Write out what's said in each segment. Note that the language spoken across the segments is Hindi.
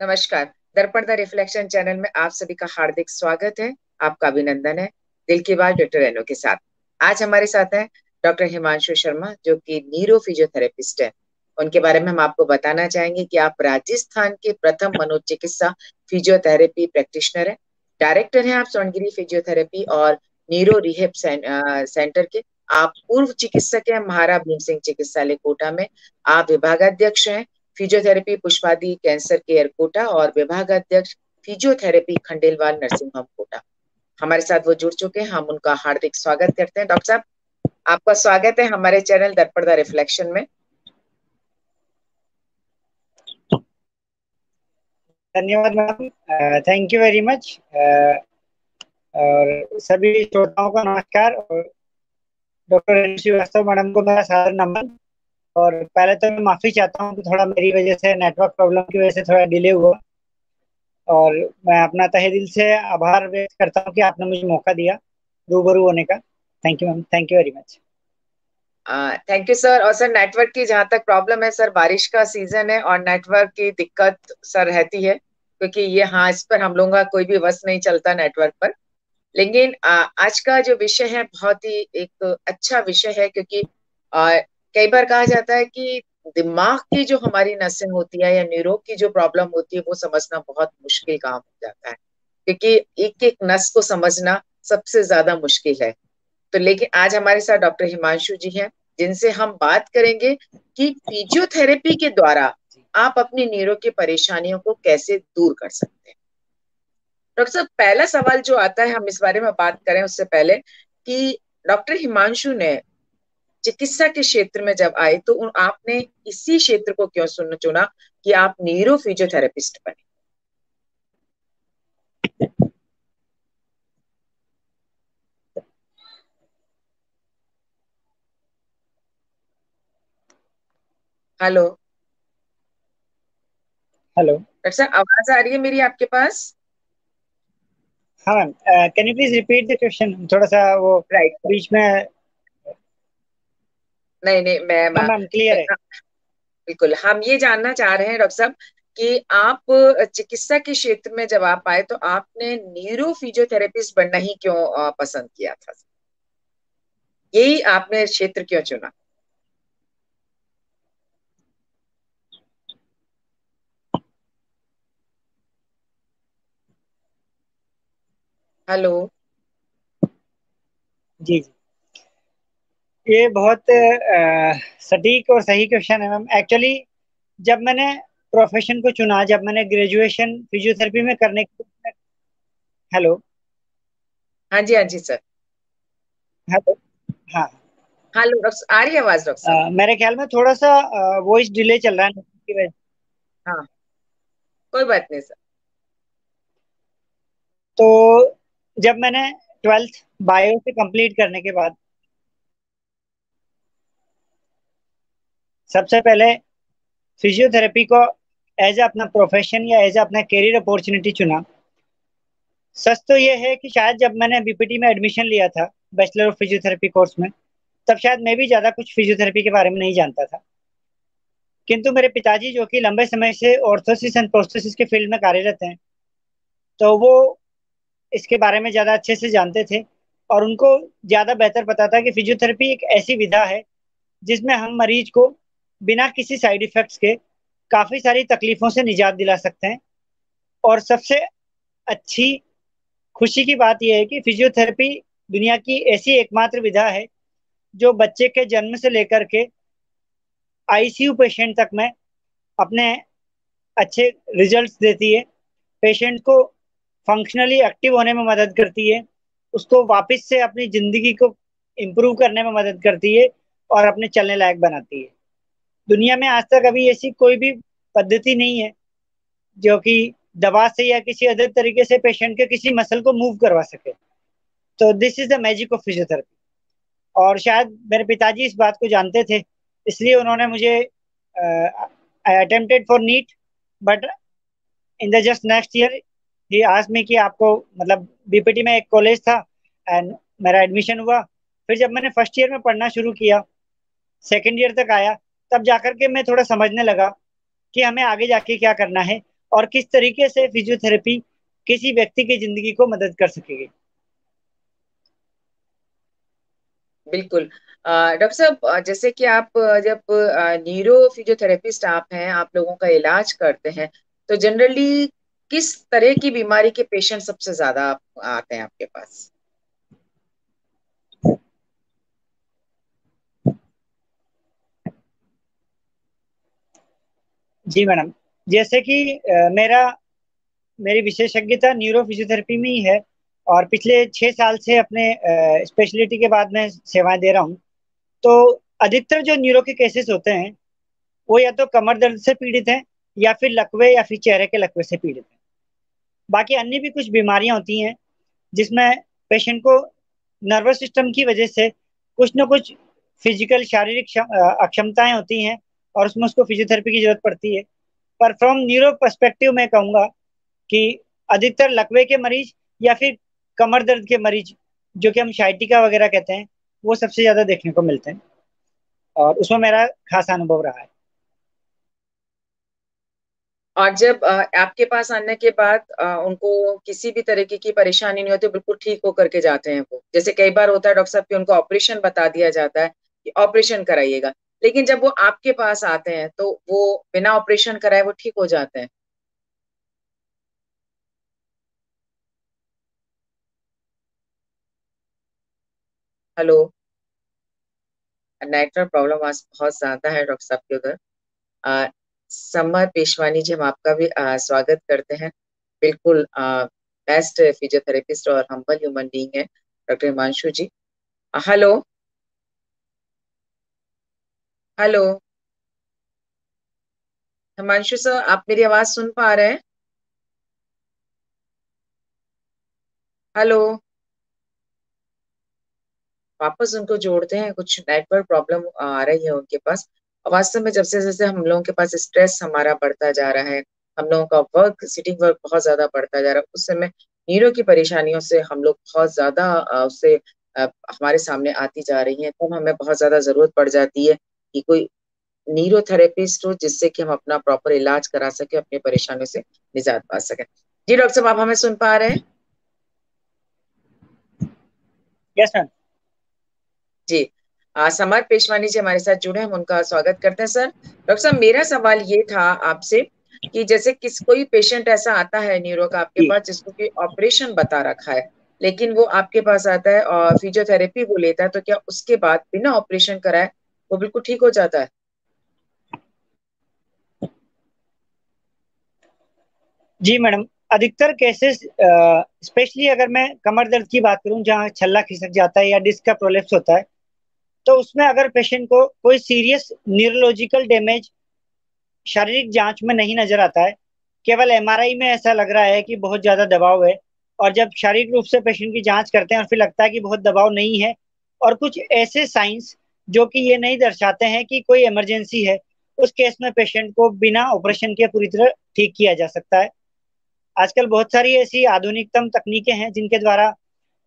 नमस्कार। दर्पण द रिफ्लेक्शन चैनल में आप सभी का हार्दिक स्वागत है। आपका अभिनंदन है। दिल की बात डॉक्टर रेनो के साथ। आज हमारे साथ हैं डॉक्टर हिमांशु शर्मा, जो कि नीरो फिजियोथेरेपिस्ट है। उनके बारे में हम आपको बताना चाहेंगे कि आप राजस्थान के प्रथम मनोचिकित्सा फिजियोथेरेपी प्रैक्टिशनर है। डायरेक्टर हैं आप स्वर्णगिरी फिजियोथेरेपी और नीरो रिहेब सेंटर के। आप पूर्व चिकित्सक हैं महारा भीम सिंह चिकित्सालय कोटा में। आप विभागाध्यक्ष हैं। Physiotherapy Pushpadi cancer care Kota और विभाग अध्यक्ष physiotherapy Khandelwal nursing home Kota हमारे साथ वो जुड़ चुके हैं। हम उनका हार्दिक स्वागत करते हैं। डॉक्टर साहब, आपका स्वागत है हमारे चैनल दर्पण द रिफ्लेक्शन में। धन्यवाद ma'am. Thank you very much और सभी श्रोताओं को नमस्कार। और डॉक्टर श्रीवास्तव मैडम को मेरा साधारण नमन। और पहले तो मैं माफ़ी चाहता हूँ कि थोड़ा मेरी वजह से नेटवर्क प्रॉब्लम की वजह से थोड़ा डिले हुआ। और मैं अपना तहे दिल से आभार व्यक्त करता हूँ कि आपने मुझे मौका दिया रूबरू होने का। Thank you ma'am thank you very much thank you sir और सर नेटवर्क की जहाँ तक प्रॉब्लम है सर बारिश का सीज़न है और नेटवर्क की दिक्कत सर रहती है। क्योंकि ये हाँ इस पर हम लोगों का कोई भी वस नहीं चलता नेटवर्क पर। लेकिन आज का जो विषय है, बहुत ही एक अच्छा विषय है क्योंकि कई बार कहा जाता है कि दिमाग की जो हमारी नसें होती है या न्यूरो की जो प्रॉब्लम होती है, वो समझना बहुत मुश्किल काम हो जाता है। क्योंकि एक एक नस को समझना सबसे ज़्यादा मुश्किल है। तो लेकिन आज हमारे साथ डॉक्टर हिमांशु जी हैं, जिनसे हम बात करेंगे कि फिजियोथेरेपी के द्वारा आप अपनी न्यूरो की परेशानियों को कैसे दूर कर सकते हैं। डॉक्टर साहब, पहला सवाल जो आता है, हम इस बारे में बात करें उससे पहले कि डॉक्टर हिमांशु ने चिकित्सा के क्षेत्र में जब आए तो आपने इसी क्षेत्र को क्यों सुन चुना कि आप न्यूरो फिजियोथेरेपिस्ट बने? हेलो। हेलो। डॉक्टर साहब आवाज़ आ रही है मेरी आपके पास? हाँ ma'am. Can you please repeat the question थोड़ा सा वो राइट right. बीच में नहीं नहीं मैं मैम क्लियर है। बिल्कुल हम ये जानना चाह रहे हैं डॉक्टर साहब कि आप चिकित्सा के क्षेत्र में जब आप आए तो आपने न्यूरो फिजियोथेरेपिस्ट बनना ही क्यों पसंद किया था? यही आपने क्षेत्र क्यों चुना? हेलो। जी जी। ये बहुत सटीक और सही क्वेश्चन है मैम। एक्चुअली जब मैंने प्रोफेशन को चुना जब मैंने ग्रेजुएशन फिजियोथेरेपी में करने की हेलो हाँ जी हाँ जी सर हेलो हाँ। हेलो डॉक्टर आ रही है आवाज़ डॉक्टर मेरे ख्याल में थोड़ा सा वॉइस डिले चल रहा है की वजह हाँ। कोई बात नहीं सर तो जब मैंने ट्वेल्थ बायो से कंप्लीट करने के बाद सबसे पहले फिजियोथेरेपी को एज ए अपना प्रोफेशन या एज ए अपना करियर अपॉर्चुनिटी चुना। सच तो ये है कि शायद जब मैंने बीपीटी में एडमिशन लिया था बैचलर ऑफ़ फिजियोथेरेपी कोर्स में, तब शायद मैं भी ज़्यादा कुछ फिजियोथेरेपी के बारे में नहीं जानता था। किंतु मेरे पिताजी जो कि लंबे समय से ऑर्थोसिस एंड प्रोस्थोसिस के फ़ील्ड में कार्यरत हैं तो वो इसके बारे में ज़्यादा अच्छे से जानते थे और उनको ज़्यादा बेहतर पता था कि फिजियोथेरेपी एक ऐसी विधा है जिसमें हम मरीज़ को बिना किसी साइड इफेक्ट्स के काफ़ी सारी तकलीफ़ों से निजात दिला सकते हैं। और सबसे अच्छी खुशी की बात यह है कि फिजियोथेरेपी दुनिया की ऐसी एकमात्र विधा है जो बच्चे के जन्म से लेकर के आईसीयू पेशेंट तक में अपने अच्छे रिजल्ट्स देती है। पेशेंट को फंक्शनली एक्टिव होने में मदद करती है, उसको वापस से अपनी ज़िंदगी को इम्प्रूव करने में मदद करती है और अपने चलने लायक बनाती है। दुनिया में आज तक अभी ऐसी कोई भी पद्धति नहीं है जो कि दवा से या किसी अदर तरीके से पेशेंट के किसी मसल को मूव करवा सके। तो this is the magic of physiotherapy और शायद मेरे पिताजी इस बात को जानते थे, इसलिए उन्होंने मुझे I attempted for NEET but in the just next year ही आज में कि आपको मतलब बीपीटी में एक कॉलेज था एंड मेरा एडमिशन हुआ। फिर जब मैंने फ़र्स्ट ईयर में पढ़ना शुरू किया सेकेंड ईयर तक आया तब जाकर के मैं थोड़ा समझने लगा कि हमें आगे जाके क्या करना है और किस तरीके से फिजियोथेरेपी किसी व्यक्ति की ज़िंदगी को मदद कर सकेगी। बिल्कुल। डॉक्टर साहब जैसे कि आप जब न्यूरो फिजियोथेरेपिस्ट आप हैं, आप लोगों का इलाज करते हैं तो जनरली किस तरह की बीमारी के पेशेंट सबसे ज़्यादा आते हैं आपके पास? जी मैडम, जैसे कि मेरा, मेरी विशेषज्ञता न्यूरो फिजियोथेरेपी में ही है, और पिछले छह साल से अपने स्पेशलिटी के बाद में सेवाएँ दे रहा हूँ। तो अधिकतर जो न्यूरो के केसेस होते हैं, वो या तो कमर दर्द से पीड़ित हैं, या फिर लकवे या फिर चेहरे के लकवे से पीड़ित हैं। बाकी अन्य भी कुछ बीमारियाँ होती हैं, जिसमें पेशेंट को नर्वस सिस्टम की वजह से कुछ ना कुछ फ़िज़िकल शारीरिक अक्षमताएँ होती हैं और उसमें उसको फिजियोथेरेपी की ज़रूरत पड़ती है। पर फ्रॉम न्यूरो परस्पेक्टिव में कहूँगा कि अधिकतर लकवे के मरीज़ या फिर कमर दर्द के मरीज़, जो कि हम शाइटिका वगैरह कहते हैं, वो सबसे ज़्यादा देखने को मिलते हैं। और उसमें मेरा खासा अनुभव रहा है। और जब आपके पास आने के बाद उनको किसी भी तरीके की परेशानी नहीं होती, बिल्कुल ठीक होकर के जाते हैं वो। जैसे कई बार होता है, डॉक्टर साहब, कि उनको ऑपरेशन बता दिया जाता है कि ऑपरेशन कराइएगा। लेकिन जब वो आपके पास आते हैं तो वो बिना ऑपरेशन कराए वो ठीक हो जाते हैं। हेलो? नेटवर्क प्रॉब्लम आज बहुत ज़्यादा है डॉक्टर साहब के उधर। समर पेशवानी जी हम आपका भी आ, स्वागत करते हैं। बिल्कुल बेस्ट फिजियोथेरेपिस्ट और हम्बल ह्यूमन बींग है doctor Himanshu ji. Hello? Hello. Himanshu sir, आप मेरी आवाज़ सुन पा रहे हैं? हेलो। वापस उनको जोड़ते हैं, कुछ नेटवर्क प्रॉब्लम आ रही है उनके पास। वास्तव में जब से जैसे हम लोगों के पास स्ट्रेस हमारा बढ़ता जा रहा है, हम लोगों का वर्क सिटिंग वर्क बहुत ज़्यादा बढ़ता जा रहा है, उस समय नीरो की परेशानियों से हम लोग बहुत ज़्यादा उससे हमारे सामने आती जा रही है, तब हमें बहुत ज़्यादा ज़रूरत पड़ जाती है। कि कोई न्यूरोथेरेपिस्ट हो जिससे कि हम अपना प्रॉपर इलाज करा सके अपनी परेशानियों से निजात पा सके। जी डॉक्टर साहब आप हमें सुन पा रहे हैं? यस मैम जी। समर पेशवानी जी हमारे साथ जुड़े हम उनका स्वागत करते हैं सर। डॉक्टर साहब मेरा सवाल ये था आपसे कि जैसे किस कोई पेशेंट ऐसा आता है न्यूरो का आपके पास जिसको कि ऑपरेशन बता रखा है लेकिन वो आपके पास आता है और फिजियोथेरेपी वो लेता है तो क्या उसके बाद बिना ऑपरेशन कराए वो बिल्कुल ठीक हो जाता है। जी मैडम, अधिकतर केसेस स्पेशली अगर मैं कमर दर्द की बात करूँ, जहाँ छल्ला खिसक जाता है या डिस्क का प्रोलेप्स होता है तो उसमें अगर पेशेंट को कोई सीरियस न्यूरोलॉजिकल डैमेज शारीरिक जाँच में नहीं नज़र आता है, केवल एमआरआई में ऐसा लग रहा है कि बहुत ज़्यादा दबाव है, और जब शारीरिक रूप से पेशेंट की जाँच करते हैं और फिर लगता है कि बहुत दबाव नहीं है, और कुछ ऐसे साइंस जो कि ये नहीं दर्शाते हैं कि कोई इमरजेंसी है उस केस में पेशेंट को बिना ऑपरेशन के पूरी तरह ठीक किया जा सकता है। आजकल बहुत सारी ऐसी आधुनिकतम तकनीकें हैं जिनके द्वारा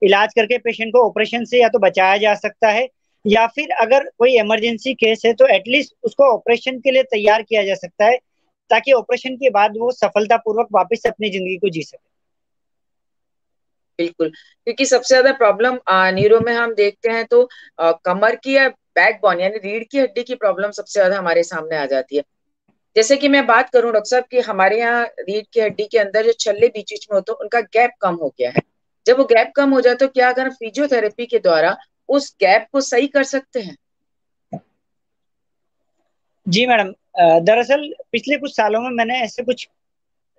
इलाज करके पेशेंट को ऑपरेशन से या तो बचाया जा सकता है या फिर अगर कोई इमरजेंसी केस है तो एटलीस्ट उसको ऑपरेशन के लिए तैयार किया जा सकता है ताकि ऑपरेशन के बाद वो सफलतापूर्वक वापस अपनी ज़िंदगी को जी सके। बिल्कुल क्योंकि सबसे ज़्यादा प्रॉब्लम न्यूरो में हम देखते हैं तो आ, कमर की या बैक बोन यानी रीढ़ की हड्डी की प्रॉब्लम सबसे ज़्यादा हमारे सामने आ जाती है। जैसे कि मैं बात करूँ, डॉक्टर साहब, कि हमारे यहाँ रीढ़ की हड्डी के अंदर जो छल्ले बीच बीच में होते हैं, उनका गैप कम हो गया है। जब वो गैप कम हो जाए तो क्या अगर फिजियोथेरेपी के द्वारा उस गैप को सही कर सकते हैं? जी मैडम दरअसल पिछले कुछ सालों में मैंने ऐसे कुछ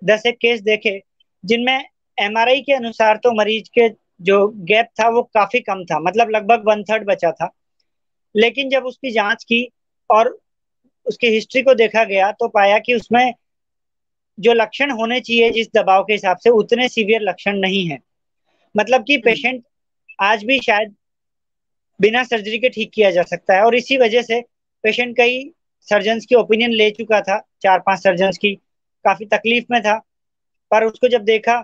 दस एक केस देखे, जिनमें एमआरआई के अनुसार तो मरीज़ के जो गैप था, वो काफ़ी कम था। मतलब लगभग वन थर्ड बचा था। लेकिन जब उसकी जाँच की और उसकी हिस्ट्री को देखा गया तो पाया कि उसमें जो लक्षण होने चाहिए जिस दबाव के हिसाब से, उतने सीवियर लक्षण नहीं है मतलब कि पेशेंट। आज भी शायद बिना सर्जरी के ठीक किया जा सकता है और इसी वजह से पेशेंट कई सर्जन की ओपिनियन ले चुका था, चार पाँच सर्जन की काफ़ी तकलीफ़ में था पर उसको जब देखा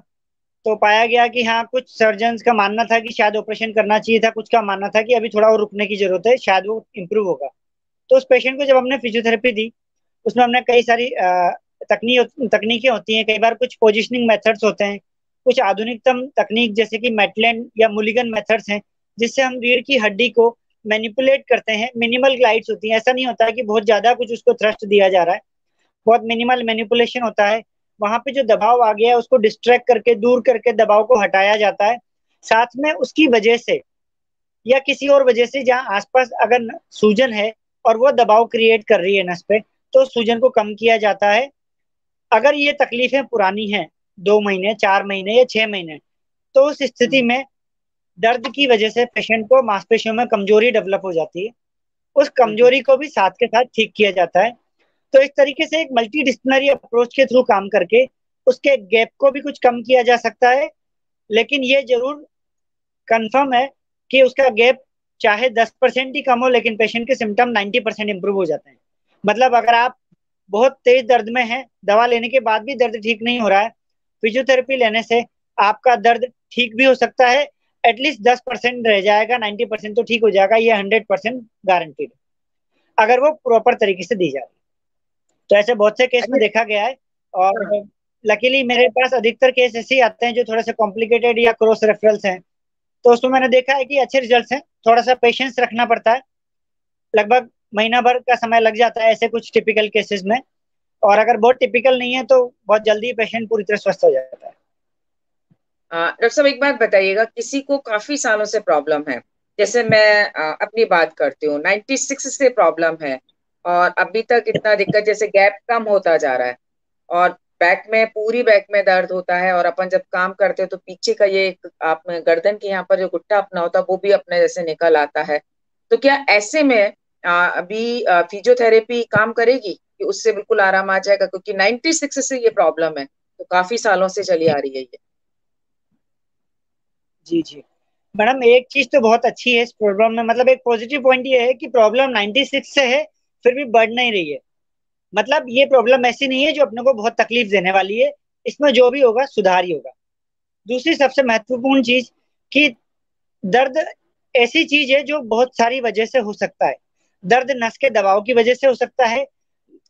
तो पाया गया कि हाँ कुछ सर्जन का मानना था कि शायद ऑपरेशन करना चाहिए था, कुछ का मानना था कि अभी थोड़ा और रुकने की ज़रूरत है, शायद वो इम्प्रूव होगा। तो उस पेशेंट को जब हमने फिजियोथेरेपी दी, उसमें हमने कई सारी तकनीक तकनीकें होती हैं, कई बार कुछ पोजिशनिंग मेथड्स होते हैं, कुछ आधुनिकतम तकनीक जैसे कि मेटलैंड या मुलिगन मेथड्स हैं, जिससे हम रीढ़ की हड्डी को मैनिपुलेट करते हैं। मिनिमल ग्लाइड्स होती हैं। ऐसा नहीं होता कि बहुत ज़्यादा कुछ उसको थ्रस्ट दिया जा रहा है। बहुत मिनिमल मैनिपुलेशन होता है। वहाँ पे जो दबाव आ गया है, उसको डिस्ट्रैक्ट करके, दूर करके दबाव को हटाया जाता है। साथ में उसकी वजह से या किसी और वजह से जहाँ आसपास अगर सूजन है और वो दबाव क्रिएट कर रही है नस पे तो सूजन को कम किया जाता है। अगर ये तकलीफें पुरानी हैं, दो महीने, चार महीने या छह महीने तो उस स्थिति में दर्द की वजह से पेशेंट को मांसपेशियों में कमज़ोरी डेवलप हो जाती है। उस कमज़ोरी को भी साथ के साथ ठीक किया जाता है। तो इस तरीके से एक मल्टी डिस्प्लिनरी अप्रोच के थ्रू काम करके उसके गैप को भी कुछ कम किया जा सकता है। लेकिन ये ज़रूर कंफर्म है कि उसका गैप चाहे दस परसेंट ही कम हो, लेकिन पेशेंट के सिम्टम नाइन्टी परसेंट इम्प्रूव हो जाते हैं। मतलब अगर आप बहुत तेज दर्द में हैं, दवा लेने के बाद भी दर्द ठीक नहीं हो रहा है फिजियोथेरेपी लेने से आपका दर्द ठीक भी हो सकता है एटलीस्ट दस परसेंट रह जाएगा नाइन्टी परसेंट तो ठीक हो जाएगा, ये हंड्रेड परसेंट गारंटीड अगर वो प्रॉपर तरीके से दी जाए तो ऐसे बहुत से केस में देखा गया है और लकीली मेरे पास अधिकतर केस ऐसे ही आते हैं जो थोड़े से कॉम्प्लिकेटेड या क्रॉस रेफरल्स हैं। तो उसमें मैंने देखा है कि अच्छे रिज़ल्ट हैं थोड़ा सा पेशेंस रखना पड़ता है। लगभग महीना भर का समय लग जाता है ऐसे कुछ टिपिकल केसेस में। और अगर बहुत टिपिकल नहीं है तो बहुत जल्दी पेशेंट पूरी तरह स्वस्थ हो जाता है। डॉक्टर साहब एक बात बताइएगा किसी को काफ़ी सालों से प्रॉब्लम है। जैसे मैं आ, अपनी बात करती हूँ नाइन्टी सिक्स से प्रॉब्लम है। और अभी तक इतना दिक्कत जैसे गैप कम होता जा रहा है और बैक में पूरी बैक में दर्द होता है और अपन जब काम करते हैं तो पीछे का ये आप गर्दन के यहाँ पर जो गुट्टा अपना होता है वो भी अपने जैसे निकल आता है। तो क्या ऐसे में आ, अभी फिजियोथेरेपी काम करेगी कि उससे बिल्कुल आराम आ जाएगा? क्योंकि 96 से ये प्रॉब्लम है तो काफ़ी सालों से चली आ रही है ये। जी जी। मैडम एक चीज़ तो बहुत अच्छी है इस प्रॉब्लम में। मतलब एक पॉजिटिव पॉइंट ये है कि प्रॉब्लम 96 से है फिर भी बढ़ नहीं रही है। मतलब ये प्रॉब्लम ऐसी नहीं है जो अपने को बहुत तकलीफ़ देने वाली है। इसमें जो भी होगा, सुधार ही होगा। दूसरी सबसे महत्वपूर्ण चीज़ कि दर्द ऐसी चीज़ है जो बहुत सारी वजह से हो सकता है। दर्द नस के दबाव की वजह से हो सकता है,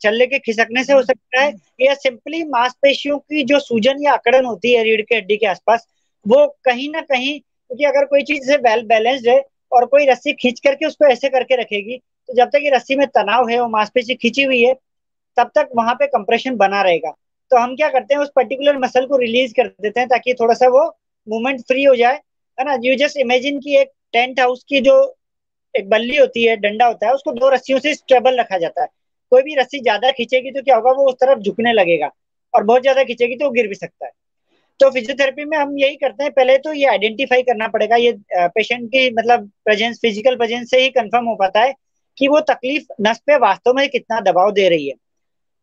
चलने के खिसकने से हो सकता है, या सिंपली मांसपेशियों की जो सूजन या अकड़न होती है रीढ़ के हड्डी के आसपास, वो कहीं ना कहीं, क्योंकि अगर कोई चीज़ से वेल बैलेंस्ड है और कोई रस्सी खींच करके उसको ऐसे करके रखेगी तो जब तक ये रस्सी में तनाव है, वो मांसपेशी खींची हुई है, तब तक वहाँ पे कंप्रेशन बना रहेगा। तो हम क्या करते हैं, उस पर्टिकुलर मसल को रिलीज़ कर देते हैं ताकि थोड़ा सा वो मूवमेंट फ्री हो जाए, है ना? यू जस्ट इमेजिन की एक टेंट हाउस की जो एक बल्ली होती है, डंडा होता है, उसको दो रस्सियों से स्टेबल रखा जाता है। कोई भी रस्सी ज़्यादा खींचेगी तो क्या होगा, वो उस तरफ़ झुकने लगेगा और बहुत ज़्यादा खींचेगी तो वो गिर भी सकता है। तो फिजियोथेरेपी में हम यही करते हैं, पहले तो ये आइडेंटिफाई करना पड़ेगा, ये पेशेंट की मतलब प्रेजेंस फ़िज़िकल प्रेजेंस से ही कंफर्म हो पाता है कि वो तकलीफ़ नस पे वास्तव में कितना दबाव दे रही है।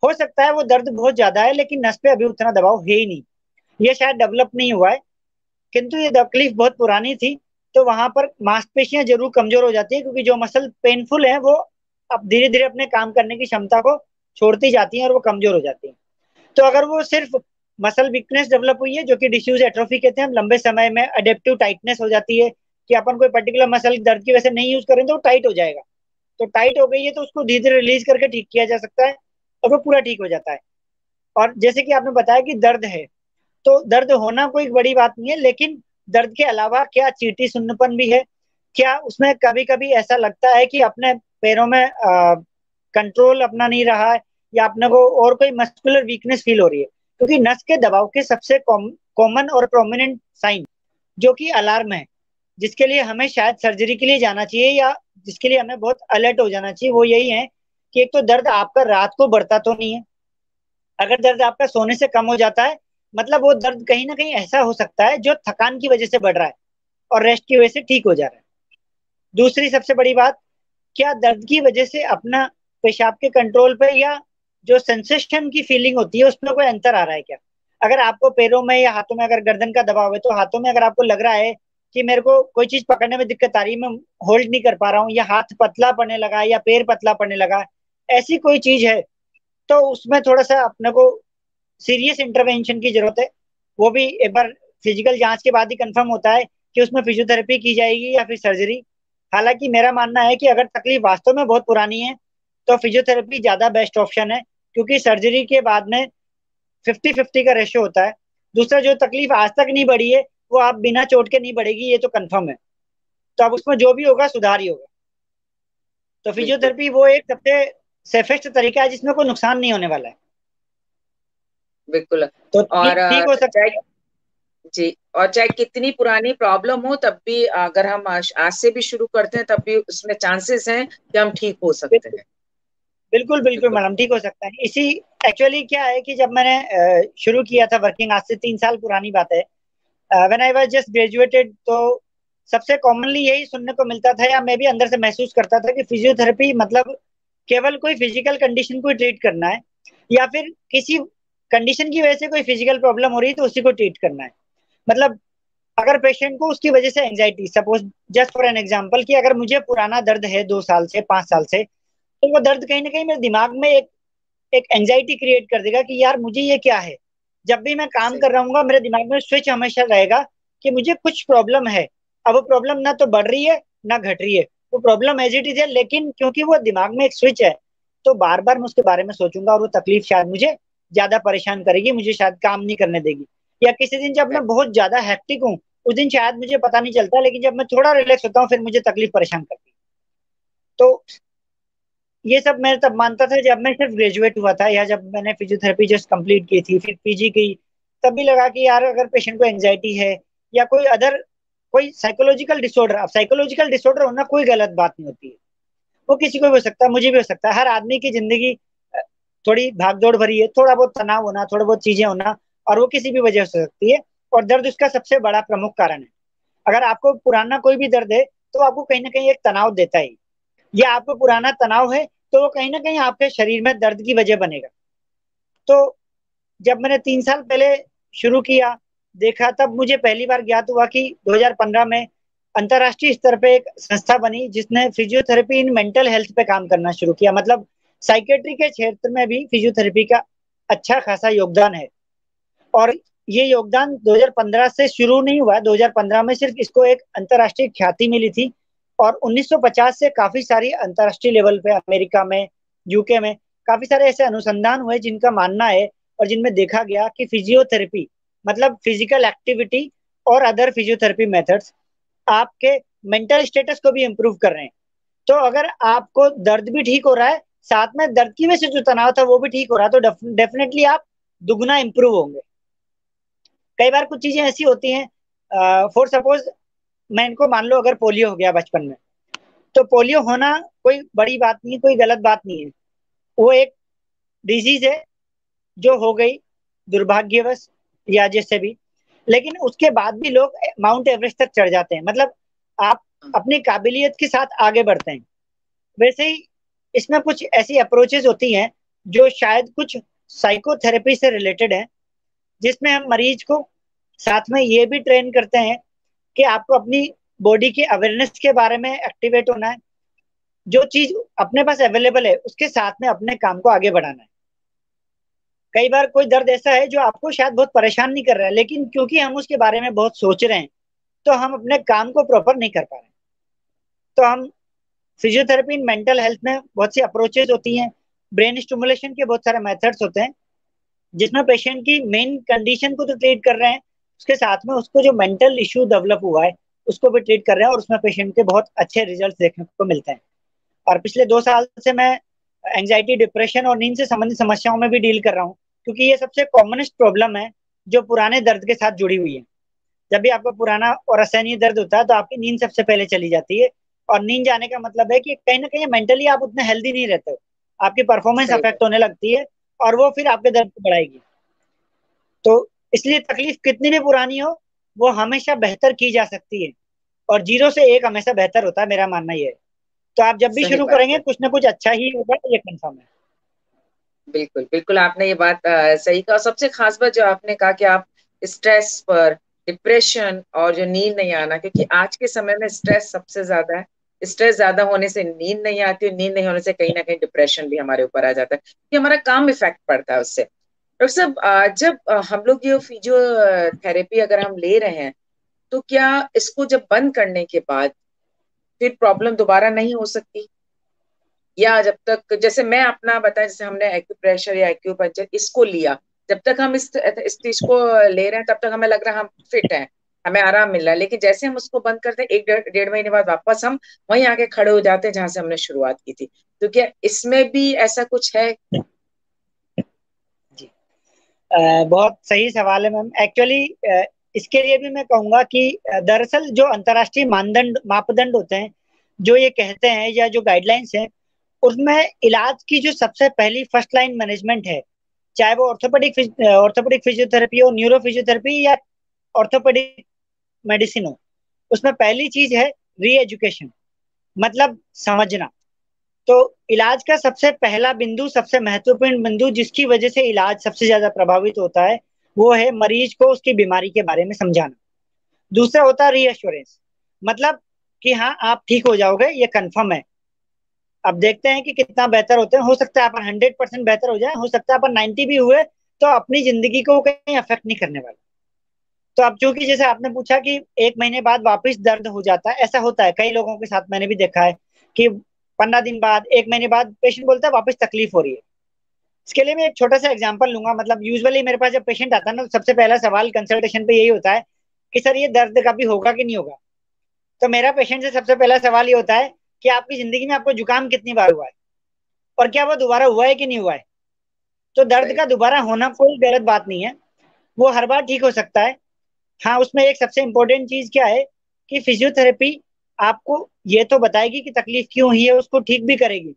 हो सकता है वो दर्द बहुत ज़्यादा है, लेकिन नस पे अभी उतना दबाव है ही नहीं। ये शायद डेवलप नहीं हुआ है। किंतु ये तकलीफ़ बहुत पुरानी थी तो वहाँ पर मांसपेशियाँ ज़रूर कमज़ोर हो जाती है, क्योंकि जो मसल पेनफुल है, वो अब धीरे धीरे अपने काम करने की क्षमता को छोड़ती जाती है और वो कमज़ोर हो जाती है। तो अगर वो सिर्फ़ मसल वीकनेस डेवलप हुई है, जो कि डिस्यूज एट्रोफी कहते हैं लंबे समय में अडेप्टिव टाइटनेस हो जाती है, कि अपन कोई पर्टिकुलर मसल दर्द की वजह से नहीं यूज़ करें तो टाइट हो जाएगा। तो टाइट हो गई है तो उसको धीरे धीरे रिलीज़ करके ठीक किया जा सकता है और वो पूरा ठीक हो जाता है। और जैसे कि आपने बताया कि दर्द है तो दर्द होना कोई बड़ी बात नहीं है लेकिन दर्द के अलावा क्या चीटी सुन्नपन भी है? क्या उसमें कभी कभी ऐसा लगता है कि अपने पैरों में आ, कंट्रोल अपना नहीं रहा है या अपने को और कोई मस्कुलर वीकनेस फील हो रही है? क्योंकि नस के दबाव के सबसे कॉमन और प्रोमिनेंट साइन जो कि अलार्म है। जिसके लिए हमें शायद सर्जरी के लिए जाना चाहिए या जिसके लिए हमें बहुत अलर्ट हो जाना चाहिए, वो यही है कि एक तो दर्द आपका रात को बढ़ता तो नहीं है। अगर दर्द आपका सोने से कम हो जाता है मतलब वो दर्द कहीं ना कहीं ऐसा हो सकता है जो थकान की वजह से बढ़ रहा है और रेस्ट की वजह से ठीक हो जा रहा है। दूसरी सबसे बड़ी बात, क्या दर्द की वजह से अपना पेशाब के कंट्रोल पे या जो सेंसेशन की फीलिंग होती है, उसमें कोई अंतर आ रहा है क्या? अगर आपको पैरों में या हाथों में अगर गर्दन का दबाव है तो हाथों में अगर आपको लग रहा है कि मेरे को कोई चीज़ पकड़ने में दिक्कत आ रही है मैं होल्ड नहीं कर पा रहा हूँ, या हाथ पतला पड़ने लगा, या पैर पतला पड़ने लगा, ऐसी कोई चीज़ है तो उसमें थोड़ा सा अपने को सीरियस इंटरवेंशन की ज़रूरत है। वो भी एक बार फ़िज़िकल जाँच के बाद ही कंफर्म होता है कि उसमें फिजियोथेरेपी की जाएगी या फिर सर्जरी हालाँकि मेरा मानना है कि अगर तकलीफ़ वास्तव में बहुत पुरानी है तो फिजियोथेरेपी ज़्यादा बेस्ट ऑप्शन है, क्योंकि सर्जरी के बाद में फिफ्टी फिफ्टी का रेशियो होता है। दूसरा, जो तकलीफ़ आज तक नहीं बढ़ी है वो आप बिना चोट के नहीं बढ़ेगी ये तो कंफर्म है। तो अब उसमें जो भी होगा सुधार ही होगा। तो फिजियोथेरेपी वो एक सबसे सेफेस्ट तरीका है जिसमें कोई नुकसान नहीं होने वाला है। बिल्कुल। तो और ठीक हो सकता है। जी और चाहे कितनी पुरानी प्रॉब्लम हो तब भी अगर हम आज से भी शुरू करते हैं तब भी उसमें चांसेस हैं कि हम ठीक हो सकते हैं। बिल्कुल बिल्कुल मैडम ठीक हो सकता है। इसी एक्चुअली क्या है कि जब मैंने शुरू किया था वर्किंग आज से तीन साल पुरानी बात है। When I was just graduated तो सबसे कॉमनली यही सुनने को मिलता था या मैं भी अंदर से महसूस करता था कि फिजियोथेरेपी मतलब केवल कोई फ़िज़िकल कंडीशन को ट्रीट करना है, या फिर किसी कंडीशन की वजह से कोई फ़िज़िकल प्रॉब्लम हो रही है तो उसी को ट्रीट करना है। मतलब अगर पेशेंट को उसकी वजह से anxiety suppose just for an example कि अगर मुझे पुराना दर्द है दो साल से, पाँच साल से तो वो दर्द कहीं ना कहीं मेरे दिमाग में एक एक एंजाइटी क्रिएट कर देगा कि यार मुझे ये क्या है? जब भी मैं काम कर रहा हूँ मेरे दिमाग में स्विच हमेशा रहेगा कि मुझे कुछ प्रॉब्लम है। अब वो प्रॉब्लम ना तो बढ़ रही है ना घट रही है। वो प्रॉब्लम एज इट इज़ है लेकिन क्योंकि वो दिमाग में एक स्विच है तो बार बार मैं उसके बारे में सोचूँगा और वो तकलीफ़ शायद मुझे ज़्यादा परेशान करेगी मुझे शायद काम नहीं करने देगी। या किसी दिन जब मैं बहुत ज़्यादा हैक्टिक हूँ उस दिन शायद मुझे पता नहीं चलता लेकिन जब मैं थोड़ा रिलैक्स होता हूँ फिर मुझे तकलीफ़ परेशान करती तो ये सब मैं तब मानता था जब मैं सिर्फ़ ग्रेजुएट हुआ था या जब मैंने फिजियोथेरेपी जस्ट कंप्लीट की थी, फिर पीजी की, तब भी लगा कि यार अगर पेशेंट को एंजाइटी है या कोई अदर कोई साइकोलॉजिकल डिसऑर्डर अब साइकोलॉजिकल डिसऑर्डर होना कोई गलत बात नहीं होती है। वो किसी को भी हो सकता है, मुझे भी हो सकता है। हर आदमी की ज़िंदगी थोड़ी भागदौड़ भरी है थोड़ा बहुत तनाव होना थोड़ा बहुत चीज़ें होना, और वो किसी भी वजह से हो सकती है, और दर्द उसका सबसे बड़ा प्रमुख कारण है। अगर आपको पुराना कोई भी दर्द है तो आपको कहीं ना कहीं एक तनाव देता है। या आपको पुराना तनाव है तो वो कहीं ना कहीं आपके शरीर में दर्द की वजह बनेगा। तो जब मैंने तीन साल पहले शुरू किया, देखा, तब मुझे पहली बार ज्ञात हुआ कि 2015 में अंतरराष्ट्रीय स्तर पे एक संस्था बनी जिसने फिजियोथेरेपी इन मेंटल हेल्थ पे काम करना शुरू किया। मतलब साइकेट्री के क्षेत्र में भी फिजियोथेरेपी का अच्छा खासा योगदान है। और ये योगदान 2015 से शुरू नहीं हुआ 2015 में सिर्फ़ इसको एक अंतरराष्ट्रीय ख्याति मिली थी। और 1950 से काफ़ी सारी अंतरराष्ट्रीय लेवल पे, अमेरिका में यूके में काफ़ी सारे ऐसे अनुसंधान हुए जिनका मानना है और जिनमें देखा गया कि फिजियोथेरेपी मतलब फ़िज़िकल एक्टिविटी और अदर फिजियोथेरेपी मेथड्स आपके मेंटल स्टेटस को भी इम्प्रूव कर रहे हैं। तो अगर आपको दर्द भी ठीक हो रहा है, साथ में दर्द की वजह से जो तनाव था वो भी ठीक हो रहा है तो डेफिनेटली आप दुगना इम्प्रूव होंगे। कई बार कुछ चीज़ें ऐसी होती हैं फॉर सपोज़ मैं इनको मान लो अगर पोलियो हो गया बचपन में तो पोलियो होना कोई बड़ी बात नहीं, कोई गलत बात नहीं है। वो एक डिज़ीज़ है, जो हो गई दुर्भाग्यवश या जैसे भी। लेकिन उसके बाद भी लोग माउंट एवरेस्ट तक चढ़ जाते हैं। मतलब आप अपनी काबिलियत के साथ आगे बढ़ते हैं। वैसे ही इसमें कुछ ऐसी अप्रोचेस होती हैं, जो शायद कुछ साइकोथेरेपी से रिलेटेड है, जिसमें हम मरीज़ को साथ में ये भी ट्रेन करते हैं कि आपको अपनी बॉडी के अवेयरनेस के बारे में एक्टिवेट होना है। जो चीज़ अपने पास अवेलेबल है, उसके साथ में अपने काम को आगे बढ़ाना है। कई बार कोई दर्द ऐसा है जो आपको शायद बहुत परेशान नहीं कर रहा है, लेकिन क्योंकि हम उसके बारे में बहुत सोच रहे हैं तो हम अपने काम को प्रॉपर नहीं कर पा रहे तो हम फिजियोथेरेपी मेंटल हेल्थ में बहुत सी अप्रोचेज होती हैं। ब्रेन स्टिमुलेशन के बहुत सारे मेथड्स होते हैं, जिसमें पेशेंट की मेन कंडीशन को तो ट्रीट कर रहे हैं उसके साथ में उसको जो मेंटल इश्यू डेवलप हुआ है उसको भी ट्रीट कर रहे हैं और उसमें पेशेंट के बहुत अच्छे रिज़ल्ट देखने को मिलते हैं। और पिछले दो साल से मैं एंग्जाइटी डिप्रेशन और नींद से संबंधित समस्याओं में भी डील कर रहा हूँ क्योंकि ये सबसे कॉमनेस्ट प्रॉब्लम है जो पुराने दर्द के साथ जुड़ी हुई है। जब भी आपका पुराना और असहनीय दर्द होता है तो आपकी नींद सबसे पहले चली जाती है। और नींद जाने का मतलब है कि कहीं ना कहीं मेंटली आप उतने हेल्दी नहीं रहते हो। आपकी परफॉर्मेंस अफेक्ट होने लगती है और वो फिर आपके दर्द को बढ़ाएगी। तो इसलिए तकलीफ़ कितनी भी पुरानी हो वो हमेशा बेहतर की जा सकती है। और ज़ीरो से एक हमेशा बेहतर होता है मेरा मानना ये है। तो आप जब भी शुरू करेंगे कुछ ना कुछ अच्छा ही होगा ये कंफर्म है। बिल्कुल बिल्कुल आपने ये बात आ, सही कहा। सबसे खास बात जो आपने कहा कि आप स्ट्रेस पर डिप्रेशन और जो नींद नहीं आना क्योंकि आज के समय में स्ट्रेस सबसे ज़्यादा है। स्ट्रेस ज़्यादा होने से नींद नहीं आती नींद नहीं होने से कहीं ना कहीं डिप्रेशन भी हमारे ऊपर आ जाता है। कि हमारा काम इफ़ेक्ट पड़ता है उससे। डॉक्टर साहब जब हम लोग ये फिजियोथेरेपी अगर हम ले रहे हैं तो क्या इसको जब बंद करने के बाद फिर प्रॉब्लम दोबारा नहीं हो सकती? या जब तक, जैसे मैं अपना बताया जैसे हमने एक्यूप्रेशर या एक्यूपंचर इसको लिया, जब तक हम इस इस चीज़ को ले रहे हैं, तब तक हमें लग रहा है हम फिट हैं, हमें आराम मिल रहा है। लेकिन जैसे हम उसको बंद करते हैं, एक डेढ़ महीने बाद वापस हम वहीं आके खड़े हो जाते हैं जहाँ से हमने शुरुआत की थी। तो क्या इसमें भी ऐसा कुछ है? बहुत सही सवाल है मैम। एक्चुअली इसके लिए भी मैं कहूँगा कि दरअसल जो अंतरराष्ट्रीय मानदंड, मापदंड होते हैं, जो ये कहते हैं या जो गाइडलाइंस हैं उसमें इलाज की जो सबसे पहली फ़र्स्ट लाइन मैनेजमेंट है, चाहे वो ऑर्थोपेडिक ऑर्थोपेडिक फिजियोथेरेपी हो न्यूरो फिजियोथेरेपी या ऑर्थोपेडिक मेडिसिन हो, उसमें पहली चीज़ है री एजुकेशन मतलब समझना। तो इलाज का सबसे पहला बिंदु, सबसे महत्वपूर्ण बिंदु जिसकी वजह से इलाज सबसे ज़्यादा प्रभावित होता है, वो है मरीज़ को उसकी बीमारी के बारे में समझाना। दूसरा होता है रीअश्योरेंस मतलब कि हाँ आप ठीक हो जाओगे, ये कंफर्म है। अब देखते हैं कि कितना बेहतर होते हैं। हो सकता है अपन हंड्रेड परसेंट बेहतर हो जाए, हो सकता है अपन नाइन्टी भी हुए तो अपनी ज़िंदगी को कहीं अफेक्ट नहीं करने वाला। तो अब चूँकि जैसे आपने पूछा कि एक महीने बाद वापस दर्द हो जाता है, ऐसा होता है। कई लोगों के साथ मैंने भी देखा है कि पंद्रह दिन बाद, एक महीने बाद पेशेंट बोलता है, वापस तकलीफ़ हो रही है। इसके लिए मैं एक छोटा सा एग्ज़ाम्पल लूँगा मतलब यूजुअली मेरे पास जब पेशेंट आता है ना तो सबसे पहला सवाल कंसल्टेशन पे यही होता है कि, सर, ये दर्द कभी होगा कि नहीं होगा? तो मेरा पेशेंट से सबसे पहला सवाल ये होता है कि, आपकी ज़िंदगी में आपको जुकाम कितनी बार हुआ है? और क्या वो दोबारा हुआ है कि नहीं हुआ है? तो दर्द का दोबारा होना कोई गलत बात नहीं है। वो हर बार ठीक हो सकता है। हाँ उसमें एक सबसे इम्पोर्टेंट चीज़ क्या है कि फिजियोथेरेपी आपको ये तो बताएगी कि तकलीफ़ क्यों हुई है, उसको ठीक भी करेगी।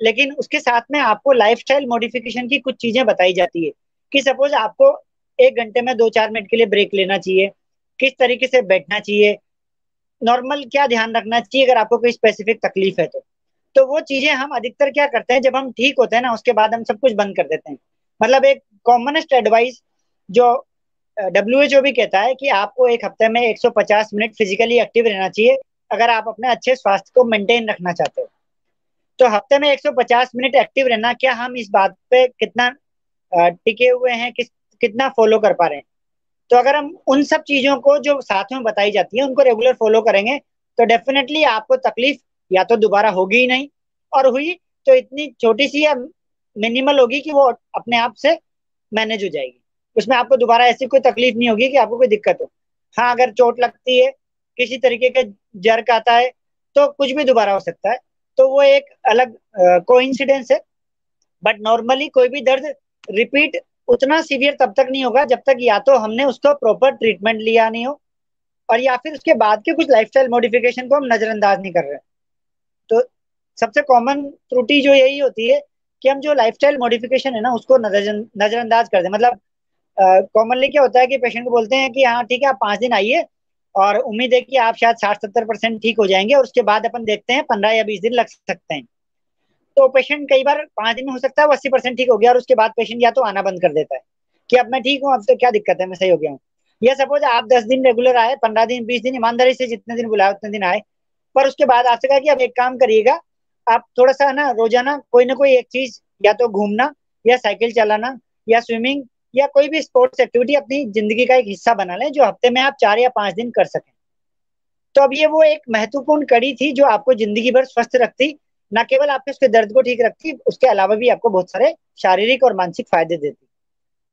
लेकिन उसके साथ में आपको लाइफस्टाइल मॉडिफिकेशन की कुछ चीज़ें बताई जाती है कि सपोज़ आपको एक घंटे में दो चार मिनट के लिए ब्रेक लेना चाहिए, किस तरीके से बैठना चाहिए नॉर्मल क्या ध्यान रखना चाहिए अगर आपको कोई स्पेसिफिक तकलीफ़ है तो। तो वो चीज़ें हम अधिकतर क्या करते हैं, जब हम ठीक होते हैं ना, उसके बाद हम सब कुछ बंद कर देते हैं। मतलब एक कॉमनेस्ट एडवाइस जो डब्ल्यूएचओ भी कहता है कि आपको एक हफ़्ते में 150 मिनट फिजिकली एक्टिव रहना चाहिए अगर आप अपने अच्छे स्वास्थ्य को मेंटेन रखना चाहते हो। तो हफ़्ते में 150 मिनट एक्टिव रहना, क्या हम इस बात पे कितना टिके हुए हैं, किस, कितना फॉलो कर पा रहे हैं? तो अगर हम उन सब चीज़ों को जो साथ में बताई जाती है, उनको रेगुलर फॉलो करेंगे तो डेफिनेटली आपको तकलीफ़ या तो दोबारा होगी ही नहीं। और हुई तो इतनी छोटी सी या मिनिमल होगी कि वो अपने आप से मैनेज हो जाएगी। उसमें आपको दोबारा ऐसी कोई तकलीफ़ नहीं होगी कि आपको कोई दिक्कत हो। हाँ अगर चोट लगती है, किसी तरीके का जर्क आता है तो कुछ भी दोबारा हो सकता है। तो वो एक अलग कोइंसिडेंस है। बट नॉर्मली कोई भी दर्द रिपीट उतना सीवियर तब तक नहीं होगा जब तक या तो हमने उसको प्रॉपर ट्रीटमेंट लिया नहीं हो और या फिर उसके बाद के कुछ लाइफस्टाइल मॉडिफिकेशन को हम नजरअंदाज नहीं कर रहे तो सबसे कॉमन त्रुटि जो यही होती है कि हम जो लाइफस्टाइल मॉडिफिकेशन है ना, उसको नजरअंदाज कर दें। मतलब कॉमनली क्या होता है कि पेशेंट को बोलते हैं कि हाँ ठीक है, आप पाँच दिन आइए और उम्मीद है कि आप शायद साठ सत्तर परसेंट ठीक हो जाएँगे और उसके बाद अपन देखते हैं पंद्रह या बीस दिन लग सकते हैं। तो पेशेंट कई बार पाँच दिन में हो सकता है वो अस्सी परसेंट ठीक हो गया और उसके बाद पेशेंट या तो आना बंद कर देता है कि अब मैं ठीक हूँ, अब तो क्या दिक्कत है, मैं सही हो गया हूँ। या सपोज़ आप दस दिन रेगुलर आए, पंद्रह दिन, बीस दिन, ईमानदारी से जितने दिन बुलाए, उतने दिन आए, पर उसके बाद आपसे कहा कि अब एक काम करिएगा, आप थोड़ा सा ना रोज़ाना कोई ना कोई एक चीज़ या तो घूमना या साइकिल चलाना या स्विमिंग या कोई भी स्पोर्ट्स एक्टिविटी अपनी ज़िंदगी का एक हिस्सा बना लें, जो हफ़्ते में आप चार या पाँच दिन कर सकें। तो अब ये वो एक महत्वपूर्ण कड़ी थी जो आपको ज़िंदगी भर स्वस्थ रखती, न केवल आपके उसके दर्द को ठीक रखती, उसके अलावा भी आपको बहुत सारे शारीरिक और मानसिक फ़ायदे देती।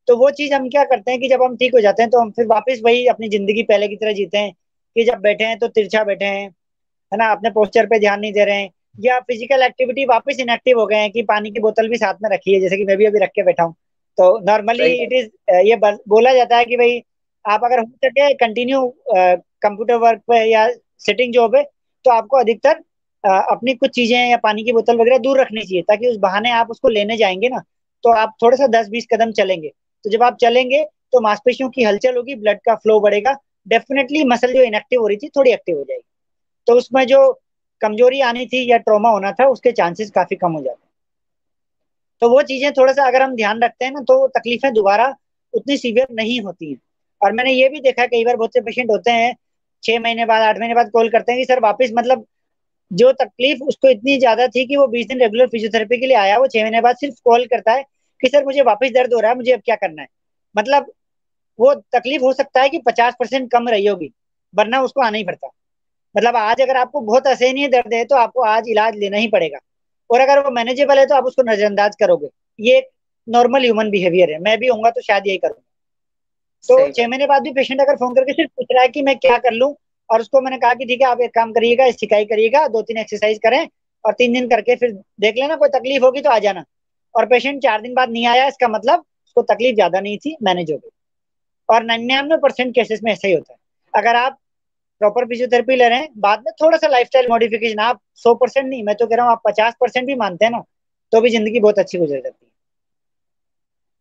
तो वो चीज़ हम क्या करते हैं कि जब हम ठीक हो जाते हैं तो हम फिर वापस वही अपनी ज़िंदगी पहले की तरह जीते हैं, कि जब बैठे हैं तो तिरछा बैठे हैं, है ना, अपने पोस्टर पे ध्यान नहीं दे रहे हैं, या फ़िज़िकल एक्टिविटी वापस इनएक्टिव हो गए हैं कि पानी की बोतल भी साथ में रखी है, जैसे कि मैं भी अभी रख के बैठा हूँ। तो नॉर्मली इट इज़ ये बोला जाता है कि भाई आप अगर हो सके कंटिन्यू कंप्यूटर वर्क पे या सिटिंग जॉब है तो आपको अधिकतर अपनी कुछ चीज़ें या पानी की बोतल वगैरह दूर रखनी चाहिए ताकि उस बहाने आप उसको लेने जाएँगे ना तो आप थोड़ा सा दस बीस कदम चलेंगे। तो जब आप चलेंगे तो मांसपेशियों की हलचल होगी ब्लड का फ्लो बढ़ेगा डेफिनेटली मसल जो इनएक्टिव हो रही थी थोड़ी एक्टिव हो जाएगी। तो उसमें जो कमज़ोरी आनी थी या ट्रोमा होना था उसके चांसेस काफ़ी कम हो जाते तो वो चीज़ें थोड़ा सा अगर हम ध्यान रखते हैं ना तो तकलीफें दोबारा उतनी सीवियर नहीं होती हैं। और मैंने ये भी देखा कई बार बहुत से पेशेंट होते हैं, छह महीने बाद, आठ महीने बाद कॉल करते हैं कि, सर, वापस मतलब जो तकलीफ़ उसको इतनी ज़्यादा थी कि वो बीस दिन रेगुलर फिजियोथेरेपी के लिए आया, वो छह महीने बाद सिर्फ़ कॉल करता है कि, सर, मुझे वापस दर्द हो रहा है, मुझे अब क्या करना है? मतलब वो तकलीफ़ हो सकता है कि पचास परसेंट कम रही होगी, वरना उसको आना ही पड़ता। मतलब आज अगर आपको बहुत असहनीय दर्द है तो आपको आज इलाज लेना ही पड़ेगा। और अगर वो मैनेजेबल है तो आप उसको नजरअंदाज करोगे। ये एक नॉर्मल ह्यूमन बिहेवियर है। मैं भी होऊँगा तो शायद यही करूँगा। तो छह महीने बाद भी पेशेंट अगर फ़ोन करके सिर्फ़ पूछ रहा है कि मैं क्या कर लूँ और उसको मैंने कहा कि ठीक है आप एक काम करिएगा सिकाई करिएगा दो तीन एक्सरसाइज करें और तीन दिन करके फिर देख लेना कोई तकलीफ़ होगी तो आ जाना। और पेशेंट चार दिन बाद नहीं आया इसका मतलब उसको तकलीफ़ ज़्यादा नहीं थी मैनेज हो गई। और निन्यानवे परसेंट केसेस में ऐसा ही होता है। अगर आप प्रॉपर फिजियोथेरेपी ले रहे हैं। बाद में थोड़ा सा लाइफ मॉडिफिकेशन आप सौ परसेंट नहीं मैं तो कह रहा हूँ आप पचास परसेंट भी मानते हैं ना तो भी ज़िंदगी बहुत अच्छी गुजर जाती है।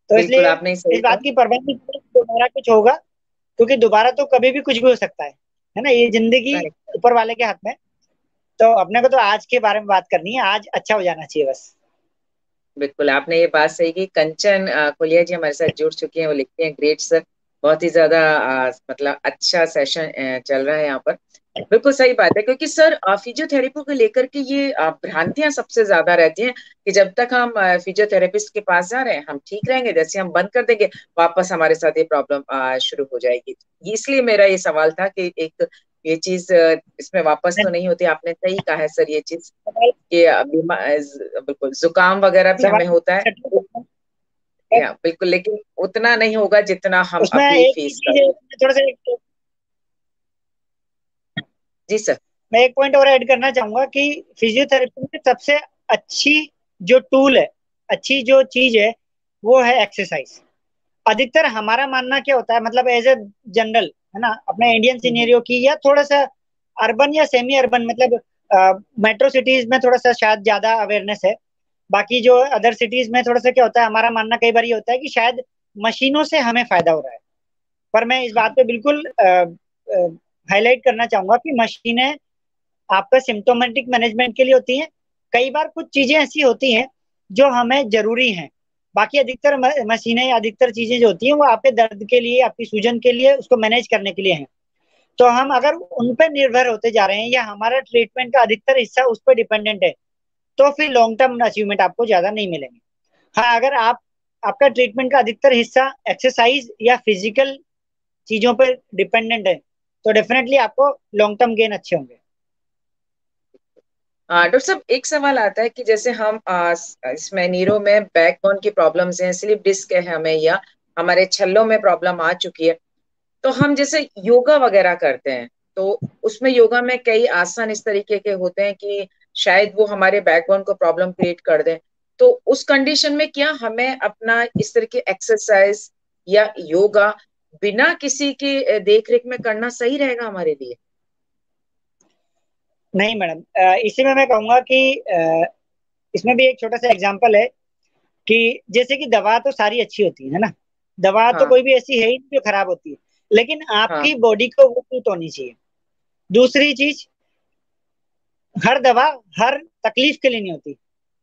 तो इसलिए आपने इस बात की परवाह नहीं दोबारा कुछ होगा क्योंकि दोबारा तो कभी भी कुछ भी हो सकता है है ना? ये ज़िंदगी ऊपर वाले के हाथ में। तो अपने को तो आज के बारे में बात करनी है आज अच्छा हो जाना चाहिए बस। बिल्कुल आपने ये बात सही की। कंचन कुलिया जी हमारे साथ जुड़ चुके हैं वो लिखते हैं ग्रेट सर बहुत ही ज़्यादा मतलब अच्छा सेशन चल रहा है यहाँ पर। बिल्कुल सही बात है, क्योंकि सर फिजियोथेरेपी को लेकर के ये भ्रांतियाँ सबसे ज़्यादा रहती हैं कि जब तक हम फिजियोथेरेपिस्ट के पास जा रहे हैं, हम ठीक रहेंगे, जैसे हम बंद कर देंगे, वापस हमारे साथ ये प्रॉब्लम शुरू हो जाएगी। इसलिए मेरा ये सवाल था कि एक, ये चीज़ इसमें वापस तो नहीं होती, आपने सही कहा है सर, ये चीज़ कि बिल्कुल, जुकाम वगैरह भी हमें होता है। या बिल्कुल लेकिन उतना नहीं होगा जितना हम अपनी फ़ीस थोड़ा सा जी सर। मैं एक पॉइंट और ऐड करना चाहूँगा कि फिजियोथेरेपी में सबसे अच्छी जो टूल है अच्छी जो चीज़ है वो है एक्सरसाइज अधिकतर हमारा मानना क्या होता है मतलब एज ए जनरल है ना अपने इंडियन सीनेरियो की या थोड़ा सा अर्बन या सेमी अर्बन मतलब मेट्रो सिटीज़ में थोड़ा सा शायद ज़्यादा अवेयरनेस है। बाकी जो अदर सिटीज़ में थोड़ा सा क्या होता है, हमारा मानना कई बार ये होता है कि शायद मशीनों से हमें फ़ायदा हो रहा है। पर मैं इस बात पे बिल्कुल हाईलाइट करना चाहूँगा कि मशीनें आपका सिम्टोमेटिक मैनेजमेंट के लिए होती हैं। कई बार कुछ चीज़ें ऐसी होती हैं जो हमें ज़रूरी हैं। बाकी अधिकतर मशीनें अधिकतर चीज़ें जो होती हैं वो आपके दर्द के लिए, आपकी सूजन के लिए, उसको मैनेज करने के लिए हैं। तो हम अगर उन पर निर्भर होते जा रहे हैं या हमारा ट्रीटमेंट का अधिकतर हिस्सा उस पर डिपेंडेंट है तो फिर लॉन्ग टर्म अचीवमेंट आपको ज़्यादा नहीं मिलेंगे। हाँ अगर आप, आपका ट्रीटमेंट का अधिकतर हिस्सा एक्सरसाइज या फ़िज़िकल चीज़ों पर डिपेंडेंट है तो डेफिनेटली आपको लॉन्ग टर्म गेन अच्छे होंगे। डॉक्टर साहब, एक सवाल आता है कि जैसे हम इसमें नीरो में बैकबोन की प्रॉब्लम्स हैं स्लिप डिस्क है हमें या हमारे छल्लों में प्रॉब्लम आ चुकी है तो हम जैसे योगा वगैरह करते हैं तो उसमें योगा में कई आसन इस तरीके के होते हैं कि शायद वो हमारे बैकबोन को प्रॉब्लम क्रिएट कर दें तो उस कंडीशन में क्या हमें अपना इस तरह की एक्सरसाइज या योगा बिना किसी की देख रेख में करना सही रहेगा हमारे लिए नहीं मैडम इसी में मैं कहूँगा कि इसमें भी एक छोटा सा एग्जांपल है कि जैसे कि दवा तो सारी अच्छी होती है ना दवा तो हाँ. तो कोई भी ऐसी है ही जो खराब होती है लेकिन आपकी हाँ. बॉडी को वो सूट होनी चाहिए दूसरी चीज़ हर दवा हर तकलीफ़ के लिए नहीं होती।